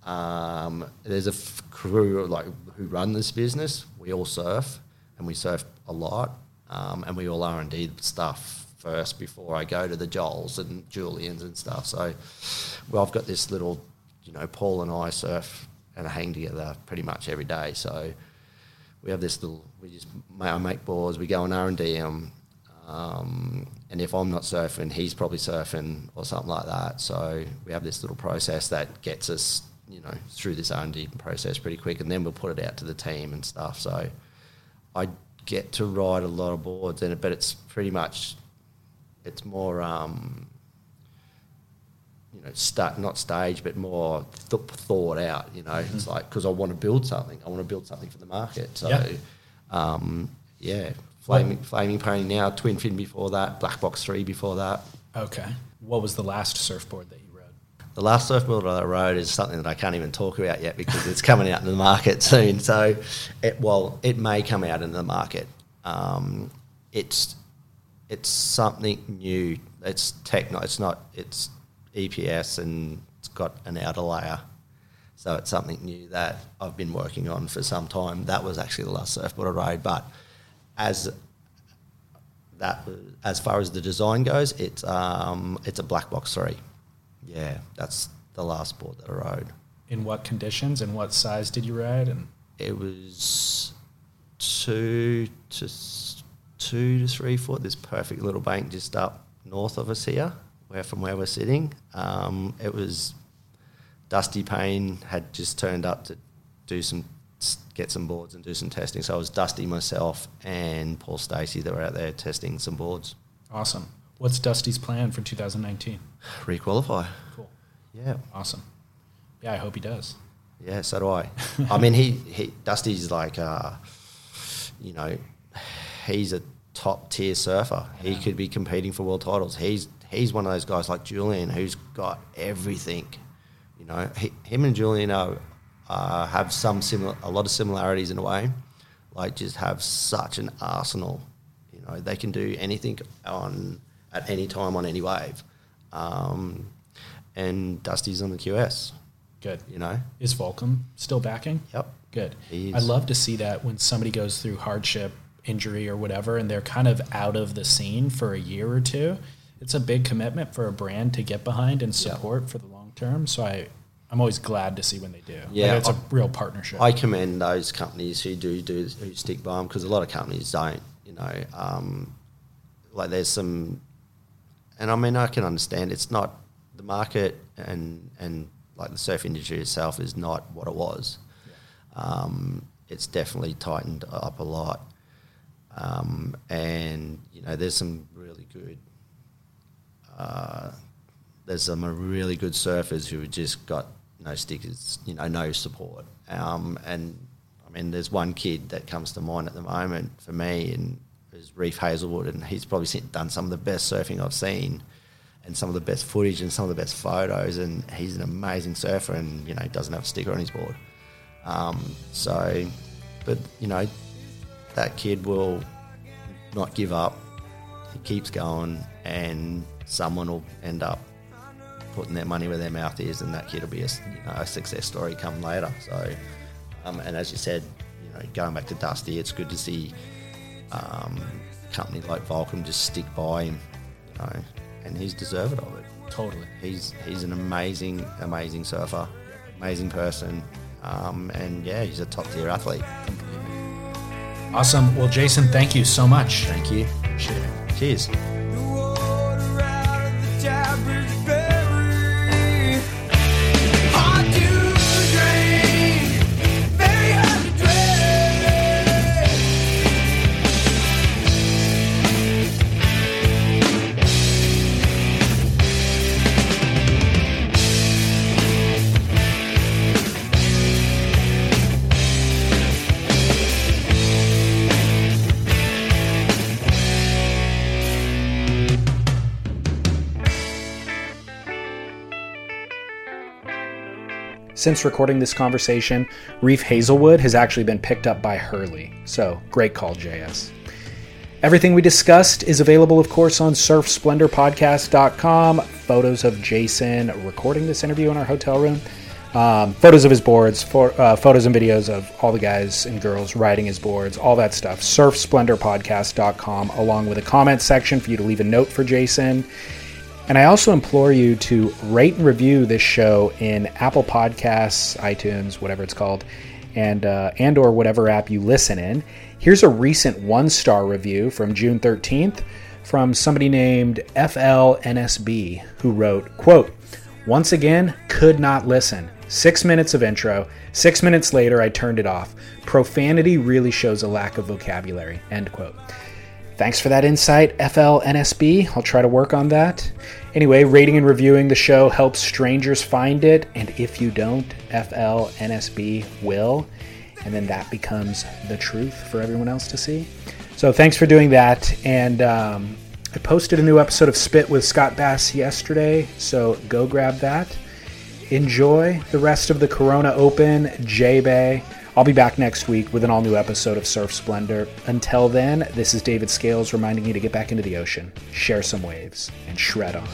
Um, there's a f- crew like who run this business. We all surf, and we surf a lot, um, and we all R and D stuff first before I go to the Joels and Julians and stuff. So, well, I've got this little, you know, Paul and I surf and hang together pretty much every day. So we have this little, we just I make boards, we go on R and D um, and if I'm not surfing, he's probably surfing or something like that. So we have this little process that gets us, you know, through this R and D process pretty quick, and then we'll put it out to the team and stuff. So I get to ride a lot of boards, and but it's pretty much, it's more. Um, you know, start not stage, but more th- thought out. You know, it's like because I want to build something. I want to build something for the market. So, Yeah. um, yeah, flaming flaming pony now, twin fin before that, black box three before that. Okay. What was the last surfboard that you rode? The last surfboard that I rode is something that I can't even talk about yet because it's coming out in the market soon. So, it well, it may come out in the market. Um, it's it's something new. It's techno. It's not. It's EPS and it's got an outer layer. So it's something new that I've been working on for some time. That was actually the last surfboard I rode, but as that as far as the design goes, it's um, it's a black box three. Yeah, that's the last board that I rode. In what conditions and what size did you ride? And It was two to two to three foot. This perfect little bank just up north of us here, where from where we're sitting. Um, it was Dusty Payne had just turned up to do some get some boards and do some testing. So it was Dusty, myself, and Paul Stacey that were out there testing some boards. awesome. What's Dusty's plan for 2019? Requalify. Cool. Yeah. Awesome. Yeah, I hope he does. Yeah, so do I. (laughs) I mean, he, he Dusty's like, uh, you know, he's a top tier surfer. He could be competing for world titles. He's he's one of those guys like Julian who's got everything. You know, he, him and Julian are, uh, have some similar, a lot of similarities in a way. Like, just have such an arsenal. You know, they can do anything on at any time on any wave. Um, and Dusty's on the QS. Good. You know. Is Volcom still backing? Yep. Good. I love to see that when somebody goes through hardship, injury, or whatever, and they're kind of out of the scene for a year or two. It's a big commitment for a brand to get behind and support for the long term. So I, I'm always glad to see when they do. Yeah, Like, it's a I- real partnership. I commend those companies who do do who stick by them because a lot of companies don't. You know, um, like there's some, and I mean I can understand it's not the market and and like the surf industry itself is not what it was. Um, it's definitely tightened up a lot, um, and you know there's some really good uh, there's some really good surfers who just got no stickers, you know, no support. Um, and I mean, there's one kid that comes to mind at the moment for me, and is Reef Heazlewood, and he's probably seen, done some of the best surfing I've seen, and some of the best footage and some of the best photos. And he's an amazing surfer, and you know, doesn't have a sticker on his board. Um, so, but you know, that kid will not give up. He keeps going, and someone will end up putting their money where their mouth is, and that kid will be a, you know, a success story come later. So, um, and as you said, you know, going back to Dusty, it's good to see um, a company like Volcom just stick by him, you know, and he's deserved of it. Totally. He's he's an amazing, amazing surfer, amazing person, um, and yeah, he's a top tier athlete. Awesome. Well, Jason, thank you so much. Thank you. It. Cheers. Since recording this conversation, Reef Heazlewood has actually been picked up by Hurley. So, great call, JS. Everything we discussed is available, of course, on surfsplendorpodcast.com. Photos of Jason recording this interview in our hotel room, um, photos of his boards, for, uh, photos and videos of all the guys and girls riding his boards, all that stuff. Surfsplendorpodcast.com, along with a comment section for you to leave a note for Jason. And I also implore you to rate and review this show in Apple Podcasts, iTunes, whatever it's called, and uh, and or whatever app you listen in. Here's a recent one-star review from June 13th from somebody named FLNSB who wrote, "quote Once again, could not listen. Six minutes of intro. Six minutes later, I turned it off. Profanity really shows a lack of vocabulary." End quote. Thanks for that insight, FLNSB. I'll try to work on that. Anyway, rating and reviewing the show helps strangers find it, and if you don't, FLNSB will, and then that becomes the truth for everyone else to see. So thanks for doing that, and um, I posted a new episode of Spit with Scott Bass yesterday, so go grab that. Enjoy the rest of the Corona Open, J Bay. I'll be back next week with an all new episode of Surf Splendor. Until then, this is David Scales reminding you to get back into the ocean, share some waves, and shred on.